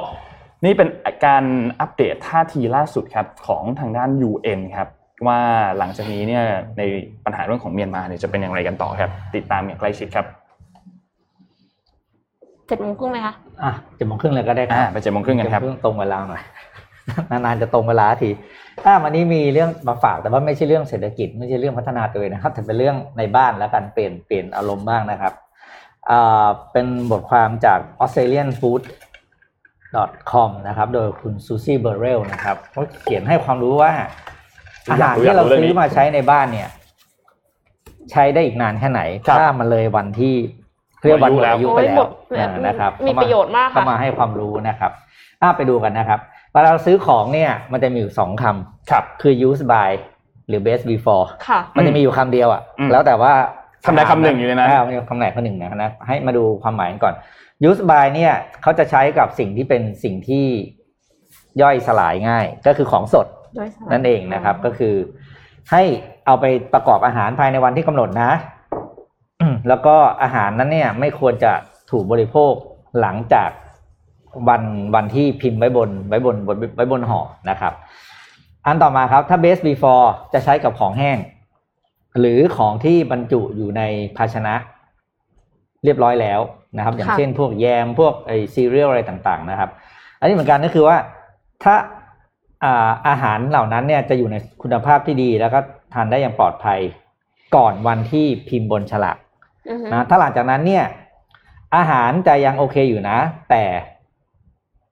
นี่เป็นการอัปเดตท่าทีล่าสุดครับของทางด้าน UN ครับว่าหลังจากนี้เนี่ยในปัญหาเรื่องของเมียนมาเนี่ยจะเป็นอย่างไรกันต่อครับ ติดตามอย่างใกล้ชิดครับ จ็ดโมงครึ่งไหมคะอะเจ็ดโมงครึ่งเลยก็ได้คอ่ารับไปเจ็ดโมงครึ่งกันครับเจ็ดโมงตรงเวลาหน่อยนานๆจะตรงเวลาทีถ้าวันนี้มีเรื่องมาฝากแต่ว่าไม่ใช่เรื่องเศรษฐกิจ ไม่ใช่เรื่องพัฒนาตัวเองนะครับ แต่เป็นเรื่องในบ้านแล้วกันเปลี่ยนเปลี่ยนอารมณ์บ้างนะครับอ่าเป็นบทความจาก Australian Food com นะครับ โดยคุณซูซี่เบอร์เรลนะครับเขาเขียนให้ความรู้ว่าอาอยาหากรรู้ที่เราอยากรู้เรื่องซื้นี้อมาใช้ในบ้านเนี่ย ใช้ได้อีกนานแค่ไหนครับถ้ามันเลยวันที่ เรียกวันหมดอายุไปโอ้ยแล้หมวดอ่านะครับมีประโยชน์มากเข้าค่ะมาให้ความรู้นะครับอ่าไปดูกันนะครับเวลาเราซื้อของเนี่ยมันจะมีอยู่สองคำครับคือ use by หรือ best before ค่ะมันจะมีอยู่คำเดียวอะอืมแล้วแต่ว่าคำใดคำหนึ่งอยู่ในนั้นามีคำไหนคำหนึ่งนะนะให้มาดูความหมายกันก่อน use by เนี่ยเขาจะใช้กับสิ่งที่เป็นสิ่งที่ย่อยสลายง่าย ก็คือของสดด้วยสารนั่นเองนะครับก็คือ ให้เอาไปประกอบอาหารภายในวันที่กำหนดนะ แล้วก็อาหารนั้นเนี่ยไม่ควรจะถูกบริโภคหลังจากวันวันที่พิมพ์ไว้บนไว้บนบนไว้บนห่อนะครับ อันต่อมาครับถ้า best before จะใช้กับของแห้ง หรือของที่บรรจุอยู่ในภาชนะเรียบร้อยแล้วนะครับ อย่างค่ะเช่นพวกแยมพวกไอซีเรียลอะไรต่างๆนะครับ อันนี้เหมือนกันก็คือว่าถ้าอ่าอาหารเหล่านั้นเนี่ยจะอยู่ในคุณภาพที่ดีแล้วก็ทานได้อย่างปลอดภัยก่อนวันที่พิมพ์บนฉลากอือฮึ นะถ้าหลังจากนั้นเนี่ย อาหารจะยังโอเคอยู่นะ แต่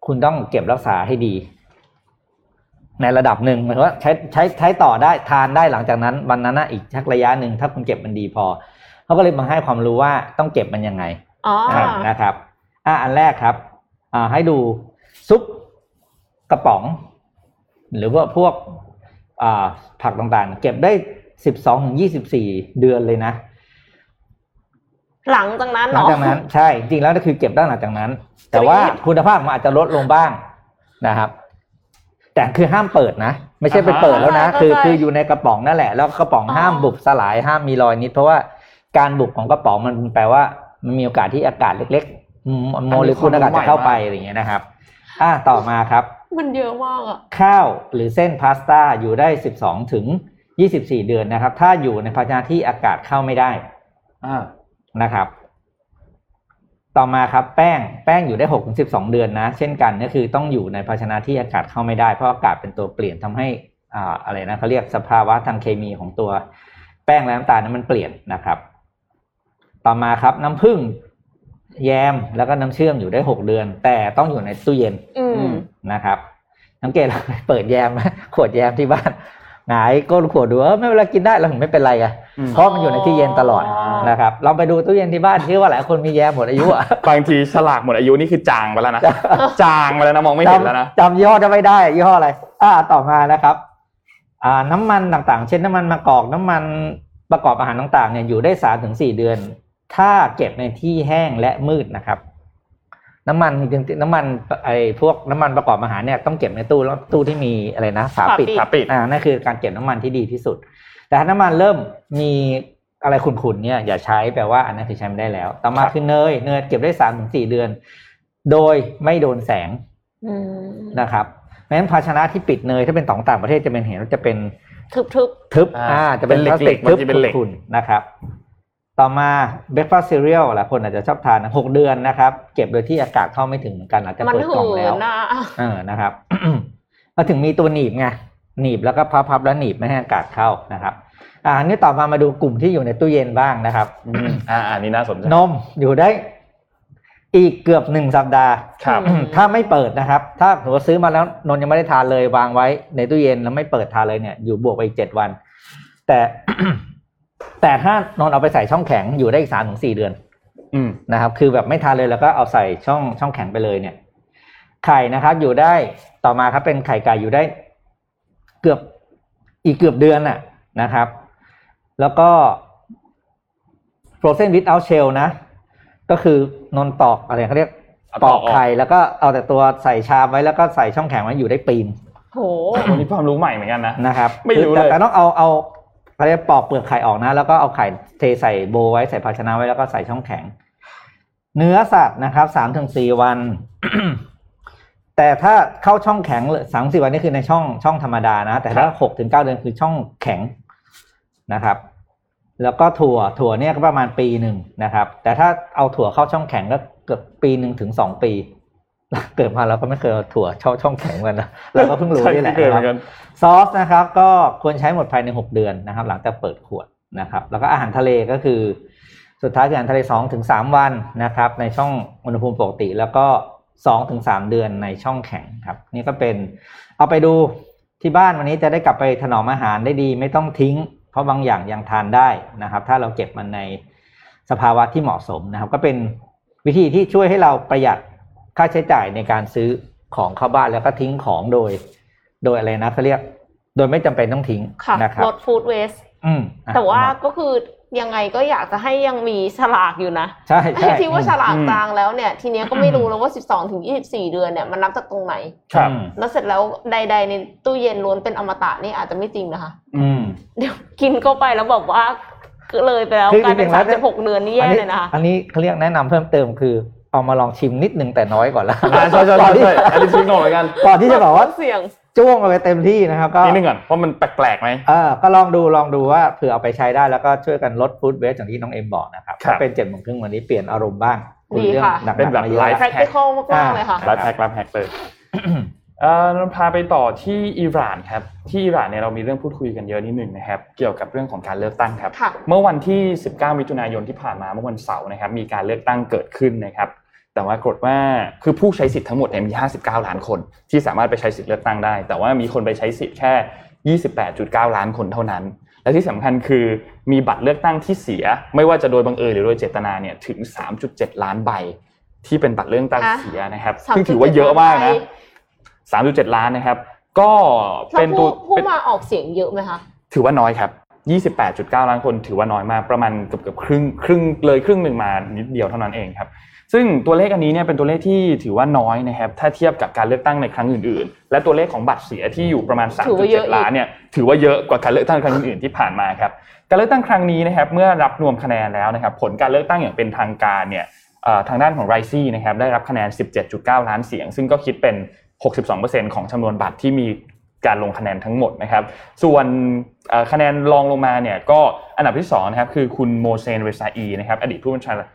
คุณต้องเก็บรักษาให้ดี ในระดับหนึ่งหมายถึงว่าใช้ใช้ใช้ต่อได้ทานได้หลังจากนั้นวันนั้นนะอีกชักระยะหนึ่งถ้าคุณเก็บมันดีพอเขาก็เลยมาให้ความรู้ว่าต้องเก็บมันยังไงอ๋ออนะครับ อะอันแรกครับ อ่าให้ดูซุปกระป๋อง หรือว่าพวกอ่าผักต่างๆ เก็บได้สิบสองถึงยี่สิบสี่เดือนเลยนะ หลังจากนั้นหเหรลังอจากนั้นใช่จริงๆแล้วก็คือเก็บได้หลังจากนั้น แต่ว่าคุณภาพมันอาจจะลดลงบ้างนะครับ แต่คือห้ามเปิดนะ ไม่ใช่ไปเปิดแล้วนะ คือคืออยู่ในกระป๋องนั่นแหละ แล้วกระป๋องห้ามบุบสลายห้ามมีรอยนิด เพราะว่าการบุบของกระป๋องมันแปลว่า มันมีโอกาสที่อากาศเล็กๆอืมโมเลกุลอากาศจะเข้าไปอะไรอย่างเงี้ยนะครับ อ่าต่อมาครับ มันเยอะมากอะข้าวหรือเส้นพาสต้าอยู่ได้12ถึง24เดือนนะครับ ถ้าอยู่ในภาชนะที่อากาศเข้าไม่ได้ อ่า นะครับ ต่อมาครับแป้งแป้งอยู่ได้6ถึง12เดือนนะ เช่นกันก็คือต้องอยู่ในภาชนะที่อากาศเข้าไม่ได้เพราะอากาศเป็นตัวเปลี่ยนทำให้อ่าอะไรนะเขาเรียกสภาวะทางเคมีของตัวแป้งและน้ำตาลนั้นมันเปลี่ยนนะครับ ต่อมาครับน้ำผึ้งแยมแล้วก็น้ำเชื่อมอยู่ได้6เดือน แต่ต้องอยู่ในตู้เย็นอืมนะครับสังเกตเราเปิดแยมขวดแยมที่บ้าน หงายก้นขวดดูเออไม่เป็นไรกินได้เราถึงไม่เป็นไรไงอืมเพราะมันอยู่ในที่เย็นตลอดอ๋อนะครับลองไปดูตู้เย็นที่บ้านที่ว่าหลายคนมีแยมหมดอายุอะบางทีฉลากหมดอายุนี่คือจางไปแล้วนะจางไปแล้วนะมองไม่เห็นแล้วนะจำจำยี่ห้อจะไม่ได้ยี่ห้ออะไรอ่าต่อมานะครับอ่าน้ำมันต่างๆ เช่นน้ำมันมะกอกน้ำมันประกอบอาหารต่างๆเนี่ยอยู่ได้สามถึงสี่เดือน ถ้าเก็บในที่แห้งและมืดนะครับ น้ำมันจริงๆน้ำมันไอ้พวกน้ำมันประกอบอาหารเนี่ยต้องเก็บในตู้แล้วตู้ที่มีอะไรนะฝาปิดฝาปิดฝาปิดอ่านั่นคือการเก็บน้ำมันที่ดีที่สุด แต่ถ้าน้ำมันเริ่มมีอะไรขุ่นๆเนี่ยอย่าใช้แปลว่าอันนั้นคือใช้ไม่ได้แล้ว ต่อมาครับคือเนยเนยเก็บได้สามถึงสี่เดือน โดยไม่โดนแสงอืมนะครับเพราะฉะนั้นภาชนะที่ปิดเนยถ้าเป็นของต่างประเทศจะเป็นเห็นว่าจะเป็นทึบทึบทึบอ่าอ่าจะเป็นเป็นพลาสติกเหล็กๆทึบบางทีเป็นเหล็กขุ่นๆนะครับ ต่อมาเบร a ฟา s t ซีเรียลหลายคนอาจจะชอบทานนะหกเดือนนะครับ เก็บโดยที่อากาศเข้าไม่ถึงเหมือนกันอาจจะมันเปิดกล่หืองแล้วนนะเออนะครับมาถึงมีตัวหนีบไงหนีบแล้วก็พับๆแล้วหนีบไม่ให้อากาศเข้านะครับอ่าอันนี้ต่อมามาดูกลุ่มที่อยู่ในตู้เย็นบ้างนะครับอืมอ่าอันนี้น่าสนใจนมอยู่ได้อีกเกือบหนึ่งสัปดาห์ครับอืมถ้าไม่เปิดนะครับ ถ้าถือว่าซื้อมาแล้วนนท์ยังไม่ได้ทานเลยวางไว้ในตู้เย็นแล้วไม่เปิดทานเลยเนี่ย อยู่บวกไปอีกเจ็ดวัน แต่ แต่ถ้านนท์เอาไปใส่ช่องแข็งอยู่ได้อีกสามถึงสี่เดือนอืมนะครับ คือแบบไม่ทานเลยแล้วก็เอาใส่ช่องช่องแข็งไปเลยเนี่ย ไข่นะครับ อยู่ได้ต่อมาครับเป็นไข่ไก่อยู่ได้เกือบอีกเกือบเดือนน่ะนะครับ แล้วก็ frozen without shell นะ ก็คือนนตอกอะไรเขาเรียกเอาปตออกกออกไข่แล้วก็เอาแต่ตัวใส่ชามไว้แล้วก็ใส่ช่องแข็งไว้อยู่ได้ปีนโหวันนี้ความรู้ใหม่เหมือนกันนะนะครับ ไม่รู้แต่เลยแต่ต้องเอาเอา เขาเรียกปอกเปลือกไข่ออกนะ แล้วก็เอาไข่เทใส่โบว์ไว้ใส่ภาชนะไว้แล้วก็ใส่ช่องแข็ง เนื้อสัตว์นะครับสามถึงสี่วัน แต่ถ้าเข้าช่องแข็งสามสี่วันนี่คือในช่องช่องธรรมดานะ แต่ถ้าหกถึงเก้าเดือนคือช่องแข็งนะครับ แล้วก็ถั่วถั่วเนี่ยก็ประมาณปีหนึ่งนะครับ แต่ถ้าเอาถั่วเข้าช่องแข็งก็เกือบปีหนึ่งถึงสองปี เกิดมาเราก็ไม่เคยเอาถั่วเข้าช่องแข็งกันนะเราก็เพิ่งรู้นี่แหละใช่เกิดเหมืนะอนคกัรับนซอสนะครับ ก็ควรใช้หมดภายในหกเดือนนะครับ หลังจากเปิดขวดนะครับ แล้วก็อาหารทะเลก็คือ สุดท้ายคืออาหารทะเลสองถึงสามวันนะครับ ในช่องอุณหภูมิปกติ แล้วก็สองถึงสามเดือนในช่องแข็งครับ นี่ก็เป็นเอาไปดูที่บ้านวันนี้จะได้กลับไปถนอมอาหารได้ดี ไม่ต้องทิ้ง เพราะบางอย่างยังทานได้นะครับ ถ้าเราเก็บมันในสภาวะที่เหมาะสมนะครับ ก็เป็นวิธีที่ช่วยให้เราประหยัด ค่าใช้จ่ายในการซื้อของเข้าบ้านแล้วก็ทิ้งของโดย โดยอะไรนะเขาเรียก โดยไม่จำเป็นต้องทิ้งค่ะนะครับลดฟู้ดเวสอืมอะแต่ว่าก็คือยังไงก็อยากจะให้ยังมีฉลากอยู่นะใช่ใช่ที่ว่าฉลากอืมจางแล้วเนี่ย ทีเนี้ยก็ไม่รู้แล้วว่า 12ถึง24 เดือนเนี่ยมันนับจากตรงไหนครับอืมแล้วเสร็จแล้วใด ๆ ในตู้เย็นล้วนเป็นอมตะนี่อาจจะไม่จริงนะคะ อืมเดี๋ยวกินเข้าไปแล้วบอกว่าเลยไปแล้วคือกลายเป็นจริงๆแล้วสามสิบหกเดือนนี่แย่อันนี้เลยนะคะอันนี้เขาเรียกแนะนำเพิ่มเติมคือ เอามาลองชิมนิดนึงแต่น้อยก่อนละอ่าใช่ใช่ก่ใช่อนที่ใช่อันนี้ชิงงงเหมือนกันก่อนที่จะบอกว่าเสี่ยงจ้วงเอาไปเต็มที่นะครับก็นิดนึงก่อนว่ามันแปลกๆไหมเออก็ลองดูลองดูว่าเผื่อเอาไปใช้ได้แล้วก็ช่วยกันลด food waste อย่างที่น้องเอ็มบอกนะครับครับถ้าเป็นเจ็ดโมงครึ่งวันนี้เปลี่ยนอารมณ์บ้างคุยดีเรื่องค่ะหนักเป็นๆแบบมาเยอะไลฟ์แล้ว practical มากๆเลยค่ะ life hack life hack เลยเอ่อเราพาไปต่อที่อิหร่านครับที่อิหร่านเนี่ยเรามีเรื่องพูดคุยกันเยอะนิดหนึ่งนะครับเกี่ยวกับเรื่องของการเลือกตั้งครับค่ะเมื่อวันที่ 19 มิถุนายนที่ผ่านมาเมื่อวันเสาร์นะครับมีการเลือกตั้งเกิดขึ้นนะครับ แต่ว่ากฏว่าคือผู้ใช้สิทธิ์ทั้งหมดเนี่ยมี 59 ล้านคน ที่สามารถไปใช้สิทธิ์เลือกตั้งได้ แต่ว่ามีคนไปใช้สิทธิ์แค่ 28.9 ล้านคนเท่านั้น และที่สำคัญคือมีบัตรเลือกตั้งที่เสีย ไม่ว่าจะโดยบังเอิญหรือโดยเจตนาเนี่ยถึง 3.7 ล้านใบ ที่เป็นบัตรเลือกตั้งอะเสียนะครับซึ่งถือว่าเยอะมากนะ 3.7 ล้านนะครับ ก็แล้วเป็นตัผู้วผู้เป็นมาออกเสียงเยอะไหมคะถือว่าน้อยครับ28.9 ล้านคนถือว่าน้อยมากประมาณเกือบเกือบครึ่งครึ่งเลยครึ่งหนึ่งมานิดเดียวเท่านั้นเองครับ ซึ่งตัวเลขอันนี้เนี่ยเป็นตัวเลขที่ถือว่าน้อยนะครับถ้าเทียบกับการเลือกตั้งในครั้งอื่นๆ และตัวเลขของบัตรเสียที่อยู่ประมาณถือว่าเยอะอีก3.7 ล้านเนี่ยถือว่าเยอะกว่าการเลือกตั้งครั้งอื่นๆที่ผ่านมาครับการเลือกตั้งครั้งนี้นะครับเมื่อรับรวมคะแนนแล้วนะครับผลการเลือกตั้งอย่างเป็นทางการเนี่ยเอ่อทางด้านของไรซี่นะครับได้รับคะแนน 17.9 ล้านเสียง ซึ่งก็คิดเป็น 62%ของจำนวนบัตรที่มีการลงคะแนนทั้งหมดนะครับ ส่วนเอ่อคะแนนรองลงมาเนี่ยก็อันดับที่สองนะครับคือคุณโมเซนเรซาอีนะครับอดีตผู้บัญชาการ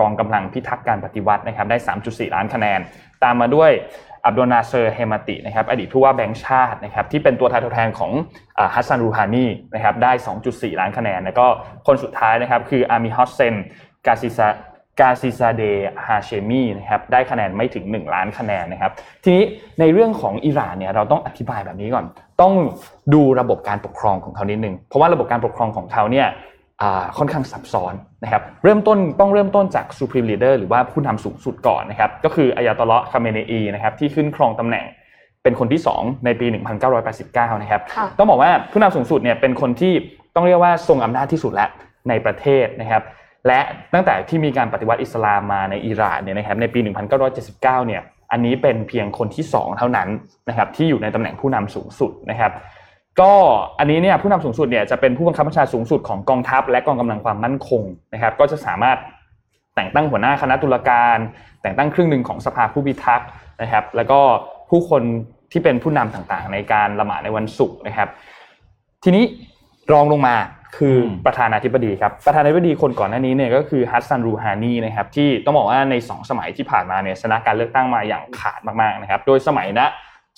กองกำลังพิทักษ์การปฏิวัตินะครับได้ 3.4 ล้านคะแนน ตามมาด้วยอับดุลนาเซอร์เฮมาตินะครับอดีตผู้ว่าแบงก์ชาตินะครับที่เป็นตัวแทนตัวแทนของฮัสซันรูฮานีนะครับได้ 2.4 ล้านคะแนน แล้วก็คนสุดท้ายนะครับคืออามีฮอสเซนกาซิซากาซิซาเดฮาเชมีนะครับได้คะแนนไม่ถึง 1 ล้านคะแนนนะครับทีนี้ในเรื่องของอิหร่านเนี่ยเราต้องอธิบายแบบนี้ก่อน ต้องดูระบบการปกครองของเขานิดนึงเพราะว่าระบบการปกครองของเขาเนี่ย ค่อนข้างซับซ้อนนะครับเริ่มต้นต้องเริ่มต้นจาก supreme leader หรือว่าผู้นำสูงสุดก่อนนะครับก็คืออายาตอลเลาะห์คาเมเนอีนะครับที่ขึ้นครองตำแหน่งเป็นคนที่ 2 ในปี 1989 นะครับค่ะต้องบอกว่าผู้นำสูงสุดเนี่ยเป็นคนที่ต้องเรียกว่าทรงอำนาจที่สุดแล้วในประเทศนะครับและตั้งแต่ที่มีการปฏิวัติอิสลามมาในอิหร่านเนี่ยนะครับในปี 1979 เนี่ยอันนี้เป็นเพียงคนที่ 2 เท่านั้นนะครับที่อยู่ในตำแหน่งผู้นำสูงสุดนะครับ ก็อันนี้เนี่ยผู้นำสูงสุดเนี่ยจะเป็นผู้บังคับบัญชาสูงสุดของกองทัพ และกองกำลังความมั่นคงนะครับ ก็จะสามารถแต่งตั้งหัวหน้าคณะตุลาการ แต่งตั้งครึ่งหนึ่งของสภาผู้พิทักษ์นะครับ แล้วก็ผู้คนที่เป็นผู้นำต่างๆ ในการละหมาดในวันศุกร์นะครับ ทีนี้รองลงมาคือประธานาธิบดีครับประธานาธิบดีคนก่อนหน้านี้เนี่ยก็คือฮัสซันรูฮานีนะครับที่ต้องบอกว่าใน 2 สมัยที่ผ่านมาเนี่ยชนะการเลือกตั้งมาอย่างขาดมากๆนะครับ โดยสมัยนะ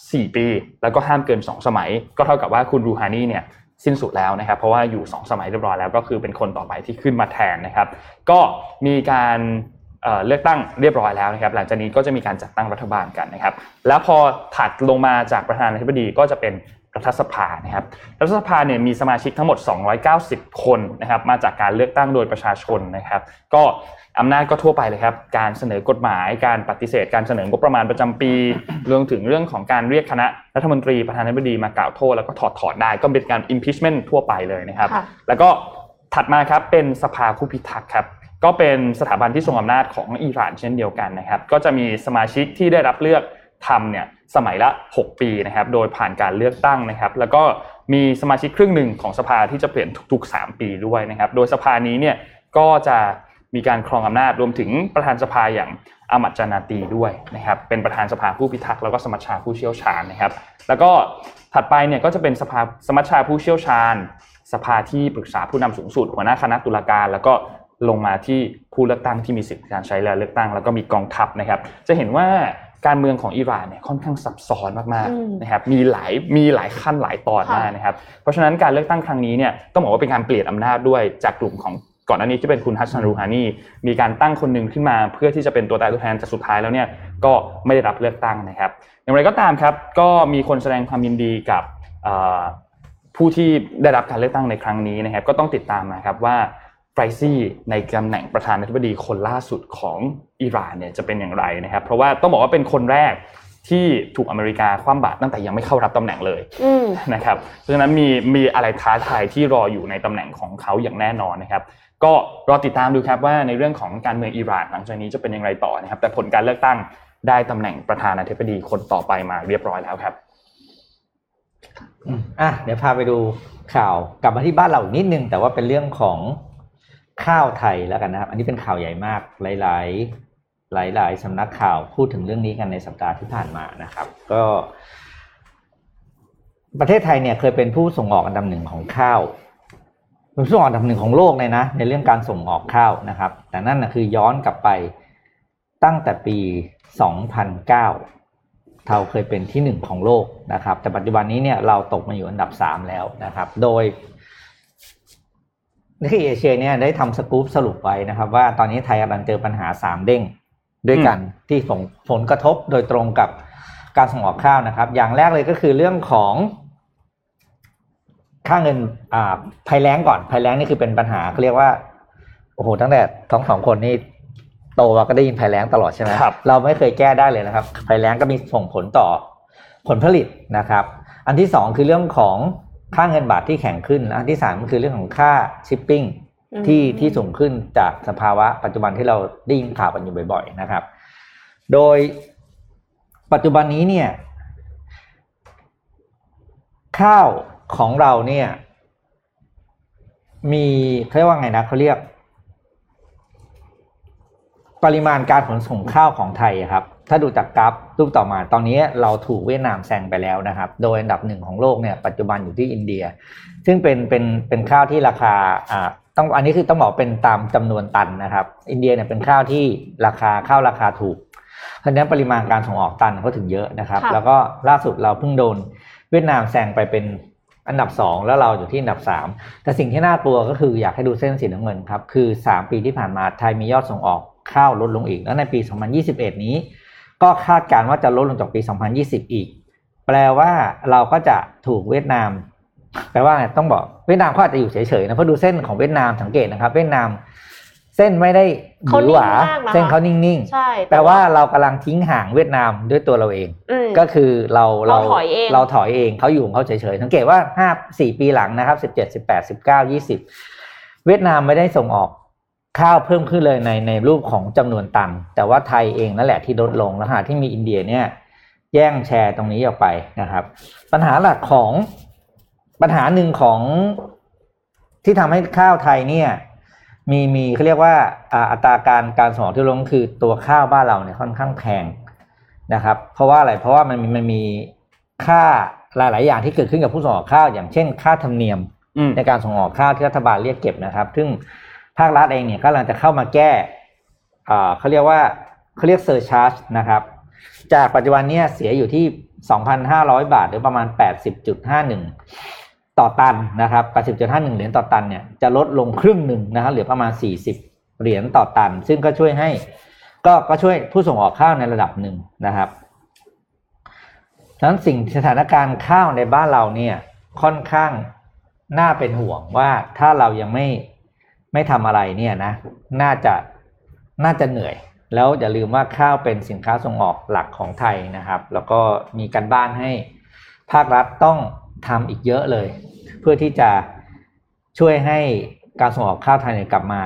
4 ปี แล้วก็ห้ามเกิน 2 สมัย ก็เท่ากับว่าคุณรูฮานีเนี่ยสิ้นสุดแล้วนะครับ เพราะว่าอยู่ 2 สมัยเรียบร้อยแล้ว ก็คือเป็นคนต่อไปที่ขึ้นมาแทนนะครับ ก็มีการเลือกตั้งเรียบร้อยแล้วนะครับ หลังจากนี้ก็จะมีการจัดตั้งรัฐบาลกันนะครับ แล้วพอถัดลงมาจากประธานาธิบดีก็จะเป็นรัฐสภานะครับ รัฐสภาเนี่ยมีสมาชิกทั้งหมด 290 คนนะครับ มาจากการเลือกตั้งโดยประชาชนนะครับ ก็ อำนาจก็ทั่วไปเลยครับ การเสนอกฎหมาย การปฏิเสธ การเสนองบประมาณประจำปีรวมถึงเรื่องของการเรียกคณะรัฐมนตรีประธานาธิบดีมากล่าวโทษแล้วก็ถอดถอนได้ก็เป็นการ impeachment ทั่วไปเลยนะครับค่ะแล้วก็ถัดมาครับเป็นสภาผู้พิทักษ์ครับก็เป็นสถาบันที่ทรงอำนาจของอิหร่านเช่นเดียวกันนะครับ ก็จะมีสมาชิกที่ได้รับเลือกทำเนี่ยสมัยละ 6 ปีนะครับ โดยผ่านการเลือกตั้งนะครับ แล้วก็มีสมาชิกครึ่งหนึ่งของสภาที่จะเปลี่ยนทุกๆ 3 ปีด้วยนะครับ โดยสภานี้เนี่ยก็จะ มีการครองอำนาจรวมถึงประธานสภาอย่างอามัดจานาตีด้วยนะครับเป็นประธานสภาผู้พิทักษ์แล้วก็สมัชชาผู้เชี่ยวชาญนะครับ แล้วก็ถัดไปเนี่ยก็จะเป็นสภาสมัชชาผู้เชี่ยวชาญ สภาที่ปรึกษาผู้นำสูงสุด หัวหน้าคณะตุลาการ แล้วก็ลงมาที่ผู้เลือกตั้งที่มีสิทธิการใช้แล้วเลือกตั้งแล้วก็มีกองทัพนะครับ จะเห็นว่าการเมืองของอิหร่านเนี่ยค่อนข้างซับซ้อนมากอืมๆนะครับมีหลายมีหลายขั้นหลายตอนค่ะมากนะครับ เพราะฉะนั้นการเลือกตั้งครั้งนี้เนี่ยต้องบอกว่าเป็นการเปลี่ยนอำนาจด้วยจากกลุ่มของ ก่อนหน้านี้ที่เป็นคุณฮัสซันรูฮานีมีการตั้งคนหนึ่งขึ้นมา เพื่อที่จะเป็นตัวตายตัวแทนแต่สุดท้ายแล้วเนี่ยก็ไม่ได้รับเลือกตั้งนะครับ อย่างไรก็ตามครับก็มีคนแสดงความยินดีกับเอ่อผู้ที่ได้รับการเลือกตั้งในครั้งนี้นะครับ ก็ต้องติดตามนะครับว่าไฟซี่ในตำแหน่งประธานาธิบดีคนล่าสุดของอิหร่านเนี่ยจะเป็นอย่างไรนะครับ เพราะว่าต้องบอกว่าเป็นคนแรกที่ถูกอเมริกาคว่ำบาตรตั้งแต่ยังไม่เข้ารับตำแหน่งเลยอืมนะครับเพราะฉะนั้นมีมีอะไรท้าทายที่รออยู่ในตำแหน่งของเขาอย่างแน่นอนนะครับ ก็รอติดตามดูครับว่าในเรื่องของการเมืองอิหร่านหลังจากนี้จะเป็นอย่างไรต่อนะครับ แต่ผลการเลือกตั้งได้ตำแหน่งประธานาธิบดีคนต่อไปมาเรียบร้อยแล้วครับอะเดี๋ยวพาไปดูข่าวกลับมาที่บ้านเราอีกนิดนึง แต่ว่าเป็นเรื่องของข้าวไทยแล้วกันนะครับ อันนี้เป็นข่าวใหญ่มากหลาย ๆ หลาย ๆสำนักข่าวพูดถึงเรื่องนี้กันในสัปดาห์ที่ผ่านมานะครับ ก็ ประเทศไทยเนี่ยเคยเป็นผู้ส่งออกอันดับหนึ่งของข้าว เป็นผู้ส่งออกอันดับหนึ่งของโลกเลยนะ ในเรื่องการส่งออกข้าวนะครับ แต่นั่นนะคือย้อนกลับไปตั้งแต่ปี 2009เราเคยเป็นที่หนึ่งของโลกนะครับ แต่ปัจจุบันนี้เนี่ยเราตกมาอยู่อันดับสามแล้วนะครับ โดยนิกเกอิเอเชียเนี่ยได้ทำสกู๊ปสรุปไว้นะครับ ว่าตอนนี้ไทยกำลังเจอปัญหาสามเด้งด้วยกันที่ส่งผลกระทบโดยตรงกับการส่งออกข้าวนะครับ อย่างแรกเลยก็คือเรื่องของ ค่าเงินอ่าภัยแล้งก่อนภัยแล้งนี่คือเป็นปัญหาเขาเรียกว่าโอ้โหตั้งแต่ทั้งสองคนนี่โตมาก็ได้ยินภัยแล้งตลอดใช่ไหมครับเราไม่เคยแก้ได้เลยนะครับภัยแล้งก็มีส่งผลต่อผลผลิตนะครับ อันที่สองคือเรื่องของค่าเงินบาทที่แข็งขึ้นและอันที่สามก็คือเรื่องของค่าชิปปิ้งอืมที่ที่สูงขึ้นจากสภาวะปัจจุบันที่เราได้ยินข่าวกันอยู่บ่อย ๆนะครับ โดยปัจจุบันนี้เนี่ย ข้าว ของเราเนี่ย มีเขาเรียกว่าไงนะเขาเรียก ปริมาณการขนส่งข้าวของไทยอะครับ ถ้าดูจากกราฟรูปต่อมา ตอนนี้เราถูกเวียดนามแซงไปแล้วนะครับ โดยอันดับหนึ่งของโลกเนี่ย ปัจจุบันอยู่ที่อินเดีย ซึ่งเป็นเป็นเป็นข้าวที่ราคาอ่าต้องอันนี้คือต้องบอกเป็นตามจำนวนตันนะครับ อินเดียเนี่ยเป็นข้าวที่ราคาข้าวราคาถูก เพราะฉะนั้นปริมาณการส่งออกตันก็ถึงเยอะนะครับค่ะแล้วก็ล่าสุดเราเพิ่งโดนเวียดนามแซงไปเป็น อันดับสองแล้วเราอยู่ที่อันดับสามแต่สิ่งที่น่ากลัวก็คืออยากให้ดูเส้นสีน้ำเงินครับ คือสามปีที่ผ่านมาไทยมียอดส่งออกข้าวลดลงอีก แล้วในปี 2021 นี้ ก็คาดการณ์ว่าจะลดลงจากปี 2020 อีก แปลว่าเราก็จะถูกเวียดนาม แปลว่าต้องบอกเวียดนามก็อาจจะอยู่เฉยๆนะเพราะดูเส้นของเวียดนามสังเกตนะครับ เวียดนาม เส้นไม่ได้หเขาวือหวานิ่งมากนะคะเส้นเขานิ่งใช่ๆแปลว่าเรากำลังทิ้งห่างเวียดนามด้วยตัวเราเองอืมก็คือเราเราถอยเองเราถอยเองเขาอยู่ของเขาเฉยๆสังเกตว่าห้าสี่ปีหลังนะครับสิบเจ็ดสิบแปดสิบเก้ายี่สิบเวียดนามไม่ได้ส่งออกข้าวเพิ่มขึ้นเลยในในรูปของจำนวนตันแต่ว่าไทยเองนั่นแหละที่ลดลงแล้วขณะที่มีอินเดียเนี่ย แย่งแชร์ตรงนี้ออกไปนะครับ ปัญหาหลักของปัญหาหนึ่งของที่ทำให้ข้าวไทยเนี่ย มีมีเขาเรียกว่าอ่าอัตราการการส่งออกที่ลดลงคือตัวข้าวบ้านเราเนี่ยค่อนข้างแพงนะครับ เพราะว่าอะไรเพราะว่ามันมีมันมีค่าหลายๆอย่างที่เกิดขึ้นกับผู้ส่งออกข้าวอย่างเช่น ค่าธรรมเนียมอืมในการส่งออกข้าวที่รัฐบาลเรียกเก็บนะครับ ซึ่งภาครัฐเองเนี่ยกำลังจะเข้ามาแก้อ่าเขาเรียกว่าเขาเรียก surcharge นะครับ จากปัจจุบันเนี่ยเสียอยู่ที่ 2,500 บาท หรือประมาณ 80.51 ต่อตันนะครับ80.51 เหรียญต่อตันเนี่ยจะลดลงครึ่งหนึ่งนะครับเหลือประมาณ 40 เหรียญต่อตัน ซึ่งก็ช่วยให้ก็ก็ช่วยผู้ส่งออกข้าวในระดับหนึ่งนะครับดังนั้นสิ่งสถานการณ์ข้าวในบ้านเราเนี่ยค่อนข้างน่าเป็นห่วงว่าถ้าเรายังไม่ไม่ทำอะไรเนี่ยนะน่าจะน่าจะเหนื่อย แล้วอย่าลืมว่าข้าวเป็นสินค้าส่งออกหลักของไทยนะครับ แล้วก็มีการบ้านให้ภาครัฐต้อง ทำอีกเยอะเลย เพื่อที่จะช่วยให้การส่งออกข้าวไทยเนี่ยกลับมา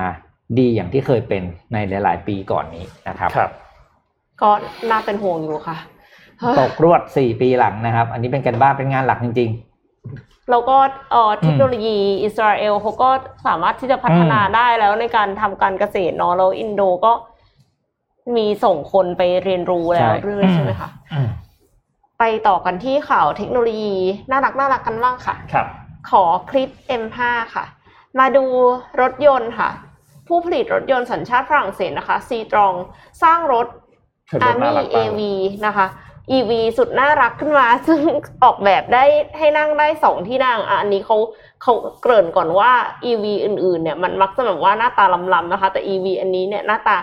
ดีอย่างที่เคยเป็นในหลาย ๆ ปีก่อนนี้นะครับครับ ก็น่าเป็นห่วงอยู่ค่ะ ตกรวดสี่ปีหลังนะครับ อันนี้เป็นการบ้านเป็นงานหลักจริงแล้วก็เอ่อเทคโนโลยีอิสราเอลเขาก็สามารถที่จะพัฒนาอืมได้แล้วในการทำการเกษตรเนาะแล้วอินโดก็มีส่งคนไปเรียนรู้แล้วเรื่อยๆใช่ไหมคะๆอืม ไปต่อกันที่ข่าวเทคโนโลยีน่ารักน่ารักกันบ้างค่ะครับขอคลิป M5 ค่ะ มาดูรถยนต์ค่ะ ผู้ผลิตรถยนต์สัญชาติฝรั่งเศสนะคะ c t r o n สร้างรถรถน่า Army รักมาก AV นะคะ EV สุดน่ารักขึ้นมา ซึ่งออกแบบได้ให้นั่งได้สองที่นั่งอะอันนี้เขาเขาเกริ่นก่อนว่า EV อื่นๆ เนี่ยมันมักจะแบบว่าหน้าตาลำๆนะคะ แต่ EV อันนี้เนี่ยหน้าตา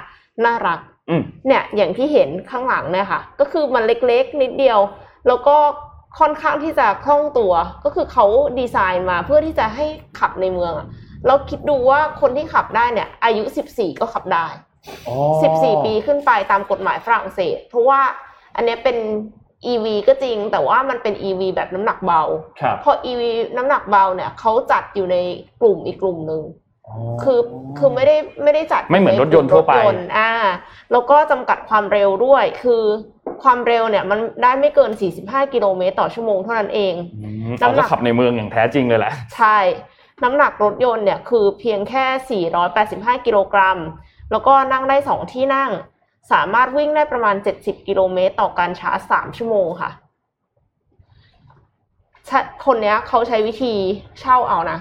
น่ารักอืมเนี่ยอย่างที่เห็นข้างหลังเนี่ยค่ะ ก็คือมันเล็กๆ นิดเดียว แล้วก็ค่อนข้างที่จะคล่องตัว ก็คือเขาดีไซน์มาเพื่อที่จะให้ขับในเมืองอะแล้วคิดดูว่าคนที่ขับได้เนี่ย อายุ 14 ก็ขับได้อ๋อ14 ปีขึ้นไปตามกฎหมายฝรั่งเศส เพราะว่าอันเนี้ยเป็น EV ก็จริง แต่ว่ามันเป็น EV แบบน้ำหนักเบาครับพอ EV น้ำหนักเบาเนี่ยเขาจัดอยู่ในกลุ่มอีกกลุ่มหนึ่ง คือคือไม่ได้ไม่ได้จัดไม่เหมือนรถยนต์ทั่วไปรถยนต์อ่าแล้วก็จำกัดความเร็วด้วย คือความเร็วเนี่ยมันได้ไม่เกิน 45 กิโลเมตรต่อชั่วโมงเท่านั้นเองอืมเอาก็ขับในเมืองอย่างแท้จริงเลยแหละ ใช่ น้ำหนักรถยนต์เนี่ยคือเพียงแค่ 485 กิโลกรัม แล้วก็นั่งได้ 2 ที่นั่ง สามารถวิ่งได้ประมาณ 70 กิโลเมตรต่อการชาร์จ 3 ชั่วโมงค่ะใช่คนเนี้ยเขาใช้วิธีเช่าเอานะ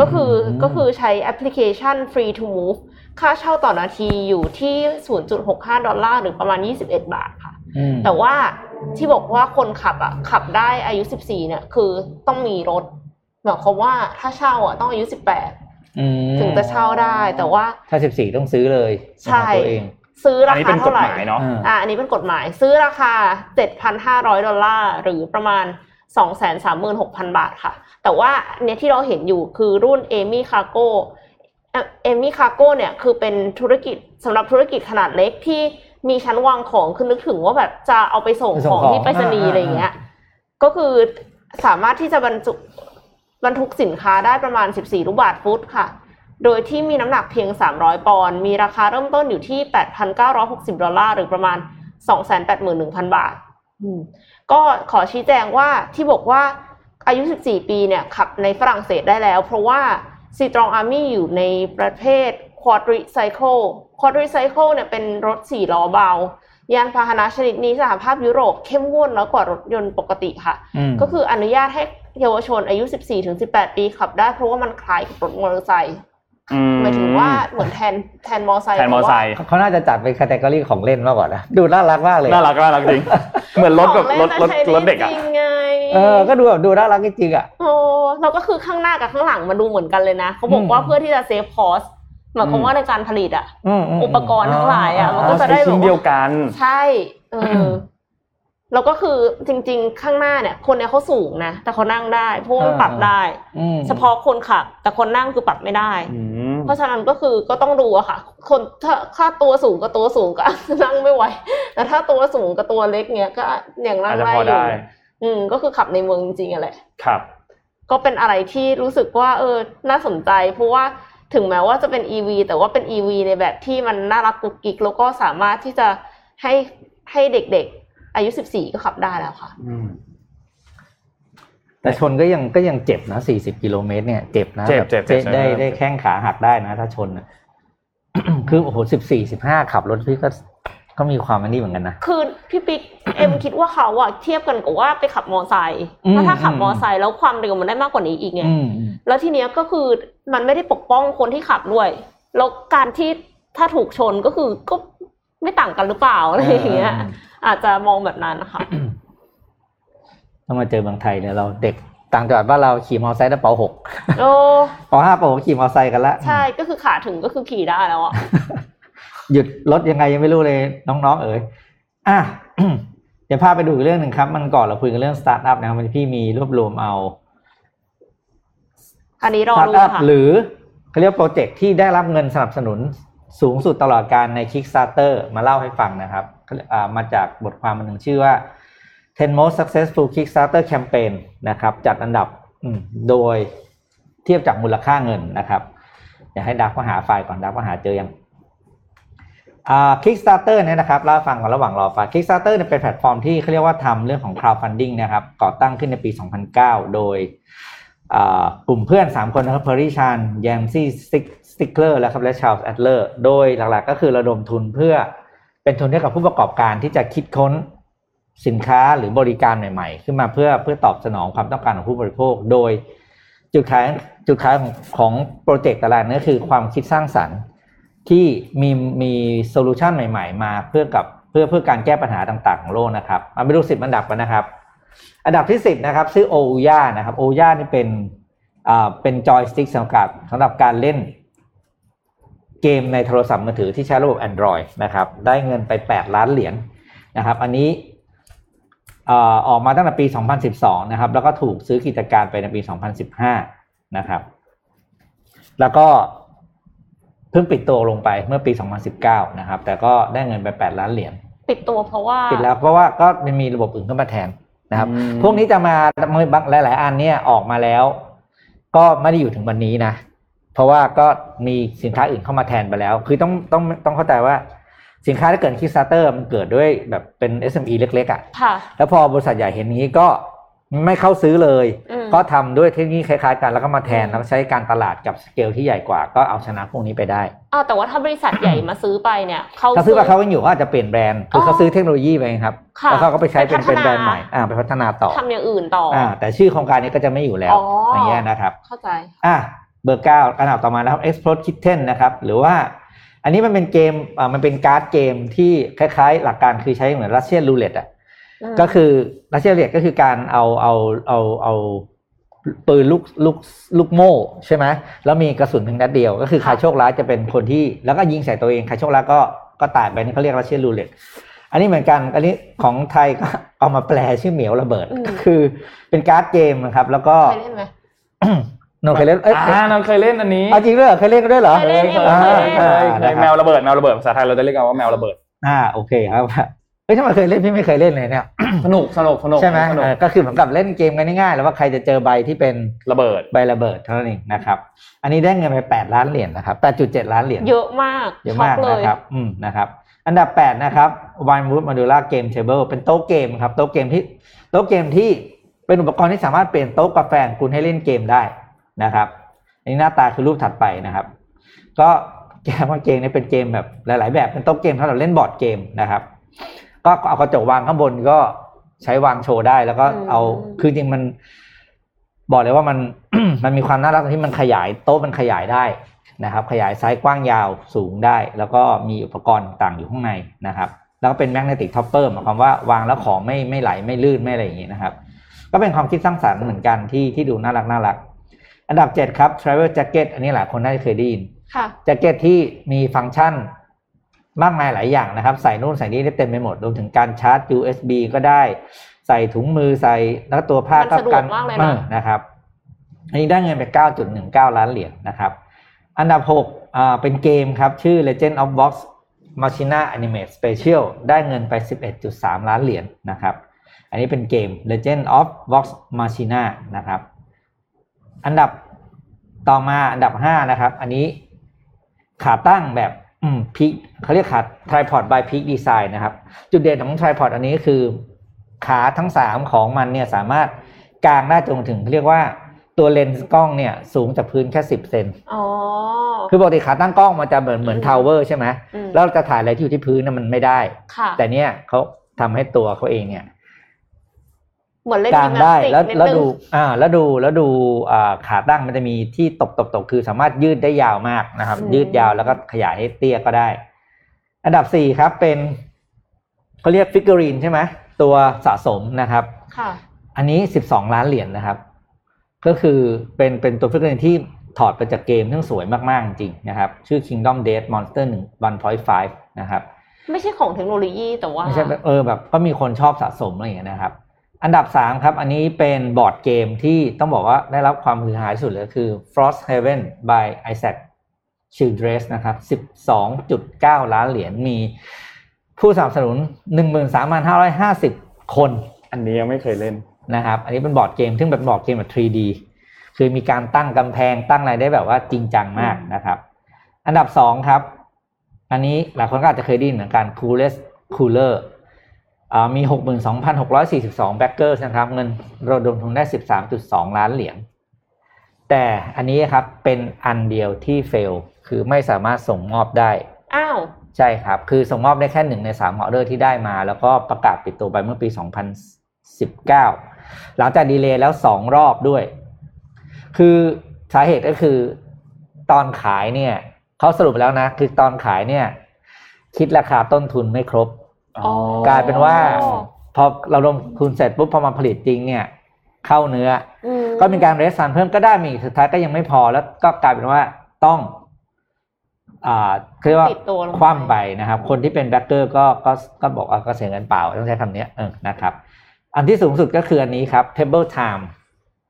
ก็คืออืมก็คือใช้แอปพลิเคชัน Free to Move ค่าเช่าต่อนาทีอยู่ที่ 0.65 ดอลลาร์หรือประมาณ 21 บาทค่ะอืมแต่ว่าที่บอกว่าคนขับอะขับได้อายุ 14 เนี่ย คือต้องมีรถหมายความว่าถ้าเช่าอะต้องอายุ 18อืมถึงจะเช่าได้แต่ว่าถ้าสิบสี่ต้องซื้อเลยใช่เป็นของตัวเองซื้อราคาเท่าไหร่ อันนี้เป็นกฎหมายเนาะอ่าอ่าอันนี้เป็นกฎหมาย ซื้อราคา 7,500 ดอลลาร์หรือประมาณ 236,000 บาทค่ะ แต่ว่าอันเนี้ยที่เราเห็นอยู่คือรุ่น Ami Cargo Ami Cargo เนี่ยคือเป็นธุรกิจสำหรับธุรกิจขนาดเล็กที่มีชั้นวางของคือนึกถึงว่าแบบจะเอาไปส่งไปส่งของของที่ไปรษณีย์อ่าอะไรอย่างเงี้ย ก็คือสามารถที่จะบรรจุบรรทุกสินค้าได้ประมาณ 14 ลูกบาทฟุตค่ะ โดยที่มีน้ำหนักเพียง 300 ปอนด์ มีราคาเริ่มต้นอยู่ที่ 8,960 ดอลลาร์ หรือประมาณ 281,000 บาทอืม ก็ขอชี้แจงว่าที่บอกว่าอายุ 14 ปีเนี่ยขับในฝรั่งเศสได้แล้ว เพราะว่า c t r o n Army อยู่ในประเภท Quadricycle Quadricycle เนี่ยเป็นรถสี่ล้อเบายานพาหนะชนิดนี้สหภาพยุโรปเข้มงวดน้อยกว่ารถยนต์ปกติค่ะอืมก็คืออนุญาตให้เยาวชนอายุ 14-18 ปีขับได้เพราะว่ามันคล้ายกับรถมอเตอร์ไซค์อื หมายถึงว่าเหมือนแทนแทนมอเตอร์ไซค์แทนมอเตอร์ไซค์เขาน่าจะจัดเป็นคาต e กอรี่ของเล่นมากกว่านะดูน่ารักมากเลยน่ารักน่ารักจริงเหมือนรถแบบรถรถรถเด็กอะจริงไงเออก็ดูแบบดูน่ารักจริงๆอะโอ้แล้วก็คือข้างหน้ากับข้างหลังมาดูเหมือนกันเลยนะเขาบอกว่าอืมเพื่อที่จะ save costหมายความว่าในการผลิตอะอืมมอุปกรณ์ทั้งหลายอะมันก็อ๋อจะใช้ได้แบบชิ้นเดียวกัน ใช่เออแล้วก็คือจริง ๆ ข้างหน้าเนี่ย คนเนี่ยเขาสูงนะแต่เขานั่งได้เพราะว่ามันปรับได้อืมเฉพาะคนขับ แต่คนนั่งคือปรับไม่ได้อืม เพราะฉะนั้นก็คือก็ต้องดูอะค่ะ คนถ้าค่าตัวสูงกับตัวสูงก็นั่งไม่ไหวแต่ถ้าตัวสูงกับตัวเล็กเนี้ยก็อย่างนั่อางจจะได้พออยู่ได้อืมก็คือขับในเมืองจริงๆอะแหละครับ ก็เป็นอะไรที่รู้สึกว่า เออ น่าสนใจ เพราะว่าถึงแม้ว่าจะเป็น EV แต่ว่าเป็น EV ในแบบที่มันน่ารักกุกกิกแล้วก็สามารถที่จะให้ให้เด็กๆ อายุ 14 ก็ขับได้แล้วค่ะอืม แต่ชนก็ยังก็ยังเจ็บนะสี่สิบกิโลเมตรเนี่ยเจ็บนะเจ็บแบบเจ็บเจ็บได้เจ็บได้แข้งขาหักได้นะ ถ้าชนน่ะคือโอ้โหสิบสี่สิบห้าขับรถพี่ก็ก็มีความอันนี้เหมือนกันนะ คือพี่ปิ๊กเอ็มคิดว่าเขาอะเทียบกันกับว่าไปขับมอไซค์อืมเพราะถ้าขับอืมมอไซค์แล้วความเร็วมันได้มากกว่านี้อีกไงอืมอืมแล้วทีเนี้ยก็คือมันไม่ได้ปกป้องคนที่ขับด้วย แล้วการที่ถ้าถูกชนก็คือก็ไม่ต่างกันหรือเปล่าอะไรอย่างเงี้ย อาจจะมองแบบนั้นนะคะ ต้องมาเจอเมืองไทยเนี่ยเราเด็กต่างจังหวัดบ้านเราขี่มอเตอร์ไซค์ได้เป๋าหกโอ้ปห้าปหกขี่มอเตอร์ไซค์กันละใช่ก็คือขาถึงก็คือขี่ได้แล้วอะหยุดรถยังไงยังไม่รู้เลยน้องๆ เอ๋ยอะเดี๋ยวพาไปดูอีกเรื่องหนึ่งครับ วันก่อนเราคุยกันเรื่องสตาร์ทอัพนะครับมันพี่มีรวบรวมเอาอันนี้รอดูค่ะ สตาร์ทอัพหรือเขาเรียกโปรเจกต์ที่ได้รับเงินสนับสนุนสูงสุดตลอดกาลใน Kickstarter มาเล่าให้ฟังนะครับอ่ามาจากบทความอันหนึ่งชื่อว่า 10 most successful Kickstarter campaign นะครับจัดอันดับโดยเทียบจากมูลค่าเงินนะครับอยากให้ดักมาหาไฟล์ก่อนดักมาหาเจอยังอ่า Kickstarter เนี่ยนะครับเล่าฟังก่อนระหว่างรอไฟล์ Kickstarter เนี่ยเป็นแพลตฟอร์มที่เขาเรียกว่าทำเรื่องของ crowdfunding นะครับก่อตั้งขึ้นในปี 2009 โดยกลุ่มเพื่อน 3 คนนะครับ Perry Chen Yancey Strickler และครับและ Charles Adler โดยหลักๆก็คือระดมทุนเพื่อเป็นทุนให้กับผู้ประกอบการที่จะคิดค้น สินค้าหรือบริการใหม่ ๆ ขึ้นมาเพื่อเพื่อตอบสนองความต้องการของผู้บริโภค โดยจุดขายจุดขายของของโปรเจกต์แต่ละอันนั่นคือความคิดสร้างสรรค์ที่มีมี solution ใหม่ ๆ มาเพื่อกับเพื่อเพื่อการแก้ปัญหาต่างๆของโลกนะครับมาไปดูสิบอันดับกันนะครับ อันดับที่10นะครับชื่อ Ouya นะครับ Ouya นี่เป็นอ่าเป็นจอยสติ๊กสำหรับสำหรับการเล่นเกมในโทรศัพท์มือถือที่ใช้ระบบ Android นะครับ ได้เงินไป 8 ล้านเหรียญนะครับ อันนี้ อ่าออกมาตั้งแต่ปี 2012 นะครับ แล้วก็ถูกซื้อกิจการไปในปี 2015 นะครับ แล้วก็เพิ่งปิดตัวลงไปเมื่อปี 2019 นะครับ แต่ก็ได้เงินไป 8 ล้านเหรียญ ปิดตัวเพราะว่า ปิดแล้วเพราะว่าก็มันมีระบบอื่นเข้ามาแทนนะครับอืมพวกนี้จะมาบางหลาย ๆ อันเนี่ยออกมาแล้ว ก็ไม่ได้อยู่ถึงวันนี้นะ เพราะว่าก็มีสินค้าอื่นเข้ามาแทนไปแล้ว คือต้องต้องต้องเข้าใจว่า สินค้าที่เกิด Kickstarter มันเกิดด้วยแบบเป็น SME เล็กๆอะค่ะ แล้วพอบริษัทใหญ่เห็นนี้ก็ไม่เข้าซื้อเลยอืมก็ทำด้วยเทคโนโลยีคล้ายๆกันแล้วก็มาแทนอืมแล้วใช้การตลาดกับสเกลที่ใหญ่กว่าก็เอาชนะพวกนี้ไปได้อ้าวแต่ว่าถ้าบริษัทใหญ่มาซื้อไปเนี่ยเขาถ้าซื้อไปเขาก็อยู่เขาอาจจะเปลี่ยนแบรนด์คือเขาซื้อเทคโนโลยีไปครับค่ะแล้วเขาก็ไปใช้เป็นไปพัฒนาเป็นแบรนด์ใหม่อ่าไปพัฒนาต่อทำอย่างอื่นต่อออ่าแต่ชื่อโครงการนี้ก็จะไม่อยู่แล้วอ๋อออย่างเงี้ยนะครับ เข้าใจอะเบอร์เก้าอันดับต่อมานะครับ Explode Kitten นะครับหรือว่า อันนี้มันเป็นเกมอ่ามันเป็นการ์ดเกมที่คล้ายๆ หลักการคือใช้เหมือน Russian roulette อะอืมก็คือ Russian roulette ก็คือการเอาเอาเอาเอาปืนลูกลูกลูกโม่ใช่ไหมแล้วมีกระสุนเพียงนัดเดียว ก็คือใครโชคร้ายจะเป็นคนที่ แล้วก็ยิงใส่ตัวเองใครโชคร้ายก็ก็ตายไปนี่เขาเรียก Russian roulette อันนี้เหมือนกัน อันนี้ของไทยก็เอามาแปลชื่อเหมียวระเบิดก็คือเป็นการ์ดเกมนะครับ แล้วก็เคยเล่ นไหมโนเคยเล่นเอ้ยอ่าเราเคยเล่นอันนี้เอาจริงด้วยเหรอเคยเล่นกันด้วยเหรอเคยเล่นเคยอยู่เคยเคยเคยเคยแมวระเบิดแมวระเบิดภาษาไทยเราจะเรียกกันว่าแมวระเบิดอ่าโอเคครับเฮ้ยถ้ามาเคยเล่นพี่ไม่เคยเล่นเลยเนี่ยสนุกสนุกสนุกใช่ไหมสนุกเออก็คือเหมือนกับเล่นเกมกันง่ายๆแล้วว่าใครจะเจอใบที่เป็นระเบิดใบระเบิดเท่านั้นเองนะครับ อันนี้ได้เงินไปแปดล้านเหรียญนะครับแปดจุดเจ็ดล้านเหรียญเยอะมากเยอะช็อมากกเลยนะครับอืมนะครับ อันดับแปดนะครับ Wine Wood Modular Game Table เป็นโต๊ะเกมครับโต๊ะเกมที่โต๊ะเกมที่เป็นอุปกรณ์ที่สามารถเปลี่ยนโต๊ะกาแฟของคุณให้เล่นเกมได้ นะครับอันนี้หน้าตาคือรูปถัดไปนะครับ ก็แกมว่าเกมนี้เป็นเกมแบบหลาย ๆ แบบเป็นโต๊ะเกมสำหรับเล่นบอร์ดเกมนะครับ ก็เอากระจกวางข้างบนก็ใช้วางโชว์ได้แล้วก็เอาคือจริงมัน บอกเลยว่ามันมันมีความน่ารักตรงที่มันขยายโต๊ะมันขยายได้นะครับ ขยายไซส์กว้างยาวสูงได้ แล้วก็มีอุปกรณ์ต่างๆอยู่ข้างในนะครับ แล้วก็เป็น magnetic topper หมายความว่าวางแล้วของไม่ไม่ไหลไม่ลื่นไม่อะไรอย่างนี้นะครับ ก็เป็นความคิดสร้างสรรค์เหมือนกันที่ที่ดูน่ารักน่ารัก อันดับ7ครับ travel jacket อันนี้หลายคนน่าจะเคยได้ยินค่ะแจ็คเก็ตที่มีฟังก์ชันมากมายหลายอย่างนะครับ ใส่นู่นใส่นี่ได้เต็มไปหมดรวมถึงการชาร์จ USB ก็ได้ ใส่ถุงมือใส่แล้วก็ตัวผ้ามันสะดวกมากเลยนะออนะครับอันนี้ได้เงินไป 9.19 ล้านเหรียญนะครับ อันดับ6อ่าเป็นเกมครับ ชื่อ Legend of Vox Machina Animate Special ได้เงินไป 11.3 ล้านเหรียญนะครับ อันนี้เป็นเกม Legend of Vox Machina นะครับ อันดับต่อมาอันดับ5นะครับ อันนี้ขาตั้งแบบอืมพิกเขาเรียกขา tripod by peak design นะครับ จุดเด่นของ tripod อันนี้คือ ขาทั้ง3ของมันเนี่ยสามารถกางได้จนถึงเรียกว่าตัวเลนส์กล้องเนี่ยสูงจากพื้นแค่10เซนอ๋อคือปกติขาตั้งกล้องมันจะเหมือนเหมือนอืมทาวเวอร์ใช่ไหมอืมแล้วเราจะถ่ายอะไรที่อยู่ที่พื้นน่ะมันไม่ได้ค่ะแต่เนี่ยเขาทำให้ตัวเขาเองเนี่ย เหมือนเล่นกายยิมนาสติกได้แล้วนิดแล้วนึงดูอ่าแล้วดูแล้วดูอ่าขาตั้งมันจะมีที่ตบตบตบคือสามารถยืดได้ยาวมากนะครับ ยืดยาวแล้วก็ขยายให้เตี้ยก็ได้ อันดับสี่ครับเป็นเขาเรียก figurine ใช่ไหมตัวสะสมนะครับค่ะอันนี้สิบสองล้านเหรียญนะครับ ก็คือเป็นเป็นตัว figurine ที่ถอดไปจากเกมซึ่งสวยมาก ๆ จริงๆนะครับ ชื่อ Kingdom Death Monster 1 1.5 นะครับ ไม่ใช่ของเทคโนโลยีแต่ว่าไม่ใช่แบบเออแบบก็มีคนชอบสะสมอะไรอย่างเงี้ยนะครับ อันดับ 3 ครับ อันนี้เป็นบอร์ดเกมที่ต้องบอกว่าได้รับความฮือฮาที่สุดเลยคือ Frosthaven by Isaac Childress นะครับ 12.9 ล้านเหรียญมีผู้สนับสนุน 13,550 คน อันนี้ยังไม่เคยเล่นนะครับ อันนี้เป็นบอร์ดเกมซึ่งเป็นบอร์ดเกมแบบ 3D คือมีการตั้งกำแพงตั้งอะไรได้แบบว่าจริงจังมากนะครับ อันดับ 2 ครับ อันนี้หลายคนก็อาจจะเคยได้ยินเหมือนกัน Coolest Cooler อ่า มี 62,642 backer นะครับ เงินระดมทุนได้ 13.2 ล้านเหรียญ แต่อันนี้ครับเป็นอันเดียวที่เฟล คือไม่สามารถส่งมอบได้ อ้าว ใช่ครับ คือส่งมอบได้แค่หนึ่งในสามออเดอร์ที่ได้มา แล้วก็ประกาศปิดตัวไปเมื่อปี 2019 หลังจากดีเลย์แล้วสองรอบด้วย คือสาเหตุก็คือตอนขายเนี่ยเขาสรุปแล้วนะ คือตอนขายเนี่ย คิดราคาต้นทุนไม่ครบอ๋อ กลายเป็นว่า พอเราลงทุนเสร็จปุ๊บพอมาผลิตจริงเนี่ย เข้าเนื้ออืมก็มีการ raise fund เพิ่มก็ได้มีสุดท้ายก็ยังไม่พอแล้วก็กลายเป็นว่าต้องอ่าเรียกว่าปิดตัวลงคว่ำไปนะครับ คนที่เป็น backer ก็ก็ก็บอกว่าก็เสียเงินเปล่าต้องใช้คำนี้เออนะครับ อันที่สูงสุดก็คืออันนี้ครับ Pebble Time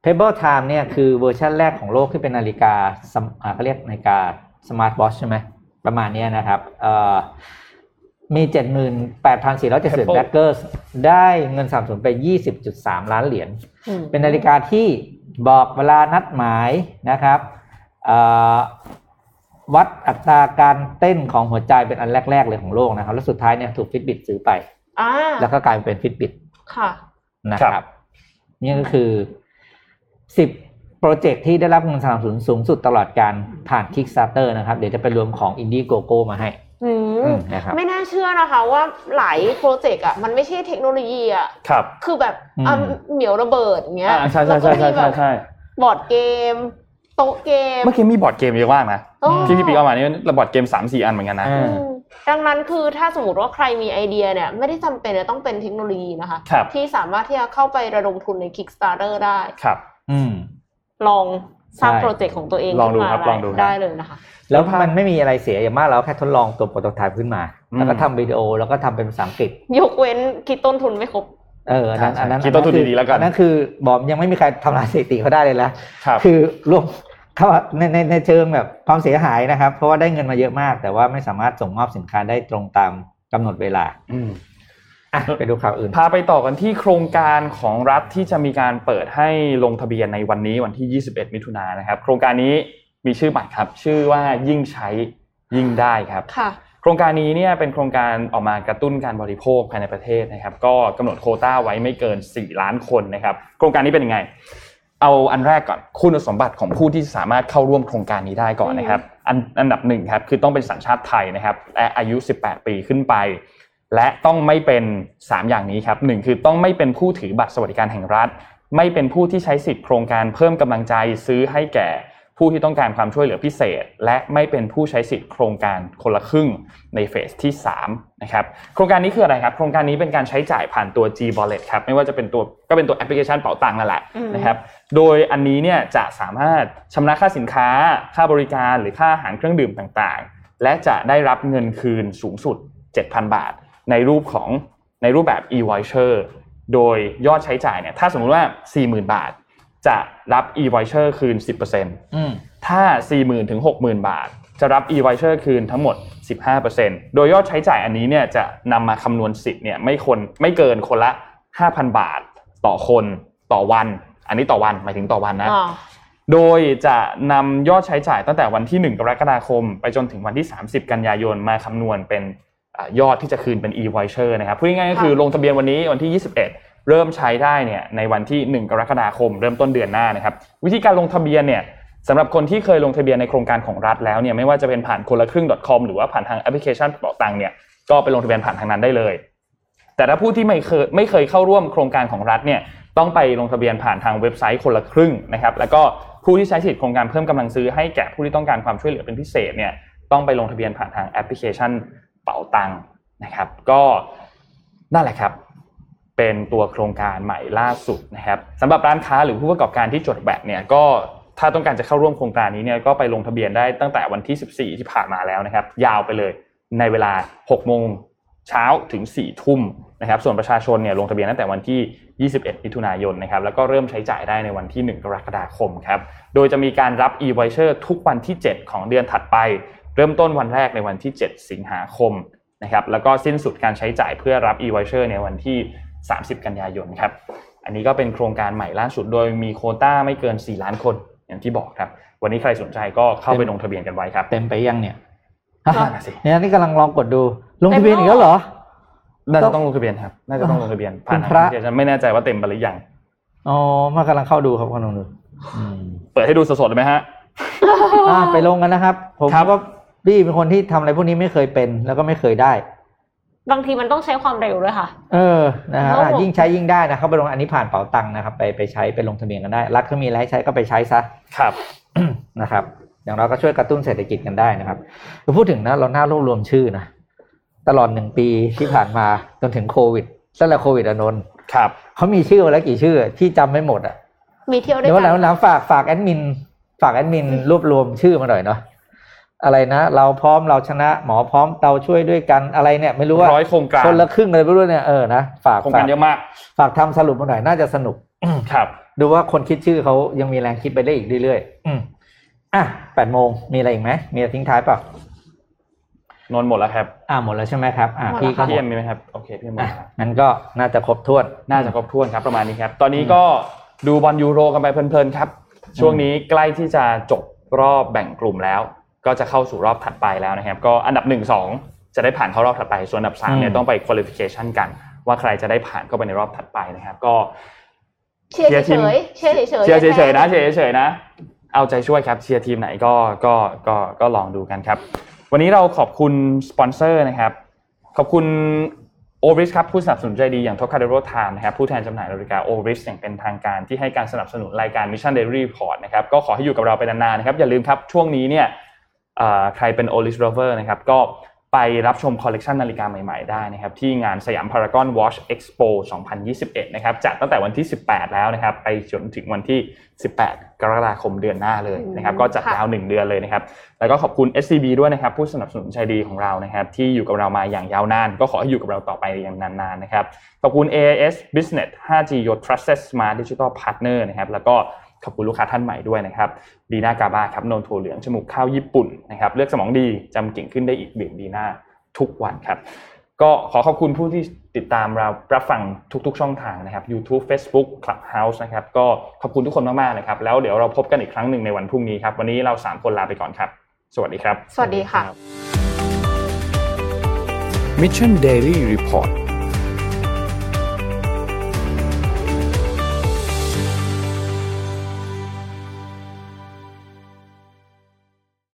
Pebble Time เนี่ยคือเวอร์ชันแรกของโลกที่เป็นนาฬิกาสมอ่าเขาเรียกนาฬิกาสมาร์ทวอชใช่ไหมประมาณเนี้ยนะครับเอ่อ มี78,470 backer ได้เงินสนับสนุนไป20.3ล้านเหรียญอืมเป็นนาฬิกาที่บอกเวลานัดหมายนะครับเอ่อวัดอัตราการเต้นของหัวใจเป็นอันแรก ๆ เลยของโลกนะครับ แล้วสุดท้ายเนี่ยถูกฟิตบิ t ซื้อไปอ่าแล้วก็กลายเป็นฟิตบิ t ค่ะนะคครัรับบนี่ก็คือ10โปรเจกต์ที่ได้รับเงินสนับสนุนสูงสุดตลอดการผ่าน Kickstarter นะครับ เดี๋ยวจะไปรวมของ Indiegogo มาให้อือืมม นะครับไม่น่าเชื่อนะคะว่าหลายโปรเจกต์อะมันไม่ใช่เทคโนโลยีอะครับคือแบบอืมอะเหมียวระเบิดอย่างเงี้ยอ่าใช่ใช่ใช่ใช่ใช่ใช่บอร์ดเกมโต๊ะเกมเมื่อกี้มีบอร์ดเกมเยอะมากนะโอ้ที่พี่ปีเอามานี่ระบอร์ดเกมสามสี่อันเหมือนกันนะอ่าอืมดังนั้นคือถ้าสมมติว่าใครมีไอเดียเนี่ยไม่ได้จำเป็นจะต้องเป็นเทคโนโลยีนะคะครับที่สามารถที่จะเข้าไประดมทุนใน Kickstarter ได้ครับ อืมลอง สร้างใช่โปรเจกต์ของตัวเองลองดูขึ้นมาครับลองดูครับได้เลยนะคะ แล้วมันไม่มีอะไรเสียอย่างมากเราแค่ทดลองตัวโปรโตไทป์ขึ้นมาอืมแล้วก็ทำวิดีโอแล้วก็ทำเป็นภาษาอังกฤษ ยกเว้นคิดต้นทุนไม่ครบเอออันนั้นใช่อันนั้นคิดต้นทุนดีๆแล้วกันอันนั้นคือบอมยังไม่มีใครทำลายสถิติเขาได้เลยนะครับคือรวมเขาว่าในในในเชิงแบบความเสียหายนะครับ เพราะว่าได้เงินมาเยอะมาก แต่ว่าไม่สามารถส่งมอบสินค้าได้ตรงตามกำหนดเวลาอืมอะ ไปดูข่าวอื่น พาไปต่อกันที่โครงการของรัฐที่จะมีการเปิดให้ลงทะเบียนในวันนี้วันที่ 21 มิถุนายนนะครับ โครงการนี้มีชื่อใหม่ครับ ชื่อว่ายิ่งใช้ยิ่งได้ครับค่ะโครงการนี้เนี่ยเป็นโครงการออกมากระตุ้นการบริโภคภายในประเทศนะครับ ก็กำหนดโควต้าไว้ไม่เกิน 4 ล้านคนนะครับ โครงการนี้เป็นยังไง เอาอันแรกก่อนคุณสมบัติของผู้ที่สามารถเข้าร่วมโครงการนี้ได้ก่อนนะครับ อันอันดับหนึ่งครับคือต้องเป็นสัญชาติไทยนะครับและอายุ 18 ปีขึ้นไป และต้องไม่เป็น 3 อย่างนี้ครับหนึ่งคือต้องไม่เป็นผู้ถือบัตรสวัสดิการแห่งรัฐ ไม่เป็นผู้ที่ใช้สิทธิโครงการเพิ่มกำลังใจซื้อให้แก่ผู้ที่ต้องการความช่วยเหลือพิเศษ และไม่เป็นผู้ใช้สิทธิโครงการคนละครึ่งในเฟสที่3นะครับโครงการนี้คืออะไรครับ โครงการนี้เป็นการใช้จ่ายผ่านตัว G Wallet ครับไม่ว่าจะเป็นตัวก็เป็นตัวแอปพลิเคชันเป๋าตังค์นั่นแหละนะครับโดยอันนี้เนี่ยจะสามารถชำระค่าสินค้า ค่าบริการหรือค่าอาหารเครื่องดื่มต่างๆ และจะได้รับเงินคืนสูงสุด 7,000 บาท ในรูปของในรูปแบบ e-voucher โดยยอดใช้จ่ายเนี่ยถ้าสมมุติว่า 40,000 บาท จะรับ e-voucher คืน 10%อืมถ้า 40,000ถึง60,000 บาท จะรับ e-voucher คืนทั้งหมด 15%โดยยอดใช้จ่ายอันนี้เนี่ยจะนำมาคำนวณสิทธิ์เนี่ยไม่คนไม่เกินคนละ 5,000 บาทต่อคนต่อวัน อันนี้ต่อวันหมายถึงต่อวันนะอ่าโดยจะนำยอดใช้จ่ายตั้งแต่วันที่ 1 กรกฎาคม ไปจนถึงวันที่ 30 กันยายนมาคำนวณเป็นอา ยอดที่จะคืนเป็น e-voucher นะครับพูดง่ายๆก็คือค่ะลงทะเบียนวันนี้วันที่ 21 เริ่มใช้ได้เนี่ยในวันที่ 1 กรกฎาคม เริ่มต้นเดือนหน้านะครับวิธีการลงทะเบียนเนี่ยสำหรับคนที่เคยลงทะเบียนในโครงการของรัฐแล้วเนี่ยไม่ว่าจะเป็นผ่านคนละครึ่ง .com หรือว่าผ่านทางแอปพลิเคชันเป๋าตังค์เนี่ยก็ไปลงทะเบียนผ่านทางนั้นได้เลย แต่ถ้าผู้ที่ไม่เคยไม่เคยเข้าร่วมโครงการของรัฐเนี่ยต้องไปลงทะเบียนผ่านทางเว็บไซต์คนละครึ่งนะครับแล้วก็ผู้ที่ใช้สิทธิโครงการเพิ่มกำลังซื้อให้แก่ผู้ที่ต้องการความช่วยเหลือเป็นพิเศษเนี่ยต้องไปลงทะเบียนผ่านทางแอปพลิเคชัน เป๋าตังค์นะครับ ก็นั่นแหละครับเป็นตัวโครงการใหม่ล่าสุดนะครับสำหรับร้านค้าหรือผู้ประกอบการที่จดแบตเนี่ยก็ถ้าต้องการจะเข้าร่วมโครงการนี้เนี่ยก็ไปลงทะเบียนได้ตั้งแต่วันที่ 14 ที่ผ่านมาแล้วนะครับ ยาวไปเลยในเวลา 6 โมงเช้าถึง 4 ทุ่มนะครับ ส่วนประชาชนเนี่ยลงทะเบียนตั้งแต่วันที่ 21 มิถุนายนนะครับ แล้วก็เริ่มใช้จ่ายได้ในวันที่ 1 กรกฎาคมครับ โดยจะมีการรับ e-voucher ทุกวันที่ 7 ของเดือนถัดไป เริ่มต้นวันแรกในวันที่ 7 สิงหาคมนะครับแล้วก็สิ้นสุดการใช้จ่ายเพื่อรับ e-voucher ในวันที่ 30 กันยายนครับอันนี้ก็เป็นโครงการใหม่ล่าสุดโดยมีโควต้าไม่เกิน 4 ล้านคนอย่างที่บอกครับ วันนี้ใครสนใจก็เข้าไปลงทะเบียนกันไว้ครับ เต็มไปยังเนี่ยนั่นน่ะสิเนี่ยนี่กำลังลองกดดูลงทะเบียนอีกแล้วเหรอน่าจะต้องลงทะเบียนครับน่าจะต้องลงทะเบียนผ่านคุณพระทางเดียวฉันไม่แน่ใจว่าเต็มไปหรือยังอ๋อมากำลังเข้าดูครับกำลังดูอืมเปิดให้ดูสดๆเลยไหมฮะอะไปลงกันนะครับ ผมครับก็ พี่เป็นคนที่ทำอะไรพวกนี้ไม่เคยเป็นแล้วก็ไม่เคยได้ บางทีมันต้องใช้ความเร็วด้วยค่ะ เออนะฮะโอ้อะยิ่งใช้ยิ่งได้นะเข้าไปลงอันนี้ผ่านเป๋าตังค์นะครับ ไปไปใช้ไปลงทะเบียนกันได้ รัฐเขามีอะไรให้ใช้ก็ไปใช้ซะครับนะครับ อย่างเราก็ช่วยกระตุ้นเศรษฐกิจกันได้นะครับคือพูดถึงนะเราน่ารวบรวมชื่อนะตลอดหนึ่งปีที่ผ่านมาจนถึงโควิดตั้งแต่โควิดอะนนท์ครับเขามีชื่อมาแล้วกี่ชื่อที่จำไม่หมดอะมีเที่ยวด้วเดี๋ยยววันหกัลังวันหลังฝากฝากแอดมิน ฝากแอดมินรวบรวมชื่อมาหน่อยเนาะ อะไรนะ เราพร้อมเราชนะ หมอพร้อมเราช่วยด้วยกันอะไรเนี่ยไม่รู้ว่าร้อยโครงการคนละครึ่งเลยไม่รู้เนี่ยเออนะฝากโครงฝาการกเยอะมาก ฝากทำสรุปมาหน่อยน่าจะสนุกครับ ดูว่าคนคิดชื่อเขายังมีแรงคิดไปได้อีกเรื่อยๆอืมอะแปดโมงมีอะไรอีกไหมมีอะไรทิ้งท้ายเปล่ะนนท์หมดแล้วครับ อ่าหมดแล้วใช่ไหมครับ อ่าพี่ก็หมพี่ดเอ็มมีไหมครับ โอเคพี่เอ็มหมดอะแล้วงั้นก็น่าจะครบถ้วน น่าจะครบถ้วนครับประมาณนี้ครับ ตอนนี้ก็ดูบอลยูโรกันไปเพลินๆครับ ช่วงนี้ใกล้ที่จะจบรอบแบ่งกลุ่มแล้ว ก็จะเข้าสู่รอบถัดไปแล้วนะครับ ก็อันดับ 1 2 จะได้ผ่านเข้ารอบถัดไป ส่วนอันดับ3เนี่ยอืมต้องไป qualification กัน ว่าใครจะได้ผ่านเข้าไปในรอบถัดไปนะครับ ก็เชียร์ทีมเชียร์เชีเฉยร์ทีมยๆเชียร์เฉยๆเชียร์เฉยๆนะเชียร์เฉยๆนะ เอาใจช่วยครับเชียร์ทีมไหนก็ก็ก็ก็ลองดูกันครับ วันนี้เราขอบคุณสปอนเซอร์นะครับ ขอบคุณ Oris ครับผู้สนับสนุนใจดีอย่างท o คาเดโรไทม์นะครับผู้แทนจำหน่ายนาฬิกา Oris อย่างเป็นทางการที่ให้การสนับสนุนรายการ Mission Daily Report นะครับก็ขอให้อยู่กับเราไปนานๆนะครับอย่าลืมครับช่วงนี้เนี่ยเอ่อ ใครเป็น o r i s Lover นะครับก็ไปรับชมคอลเลกชันนาฬิกาใหม่ๆ ได้นะครับที่งานสยามพารากอน Watch Expo 2021 นะครับจัดตั้งแต่วันที่ 18 แล้วนะครับไปจนถึงวันที่ 18 กรกฎาคมเดือนหน้าเลยนะครับก็จัดยาว 1 เดือนเลยนะครับแล้วก็ขอบคุณ SCB ด้วยนะครับผู้สนับสนุนใจดีของเรานะครับที่อยู่กับเรามาอย่างยาวนาน ก็ขอให้อยู่กับเราต่อไปอย่างนานๆนะครับขอบคุณ AIS Business 5G Your Trusted Smart Digital Partner นะครับแล้วก็ ขอบคุณลูกค้าท่านใหม่ด้วยนะครับดีน่ากาบาครับนนโทเหลืองจมูกข้าวญี่ปุ่นนะครับเลือกสมองดีจำเก่งขึ้นได้อีกดื่มดีน่าทุกวันครับก็ขอขอบคุณผู้ที่ติดตามเรารับฟังทุกๆ ช่องทางนะครับ YouTube Facebook Clubhouse นะครับก็ขอบคุณทุกคนมากๆนะครับแล้วเดี๋ยวเราพบกันอีกครั้งหนึ่งในวันพรุ่งนี้ครับวันนี้เราสามคนลาไปก่อนครับ สวัสดีครับ สวัสดีค่ะ Mission Daily Report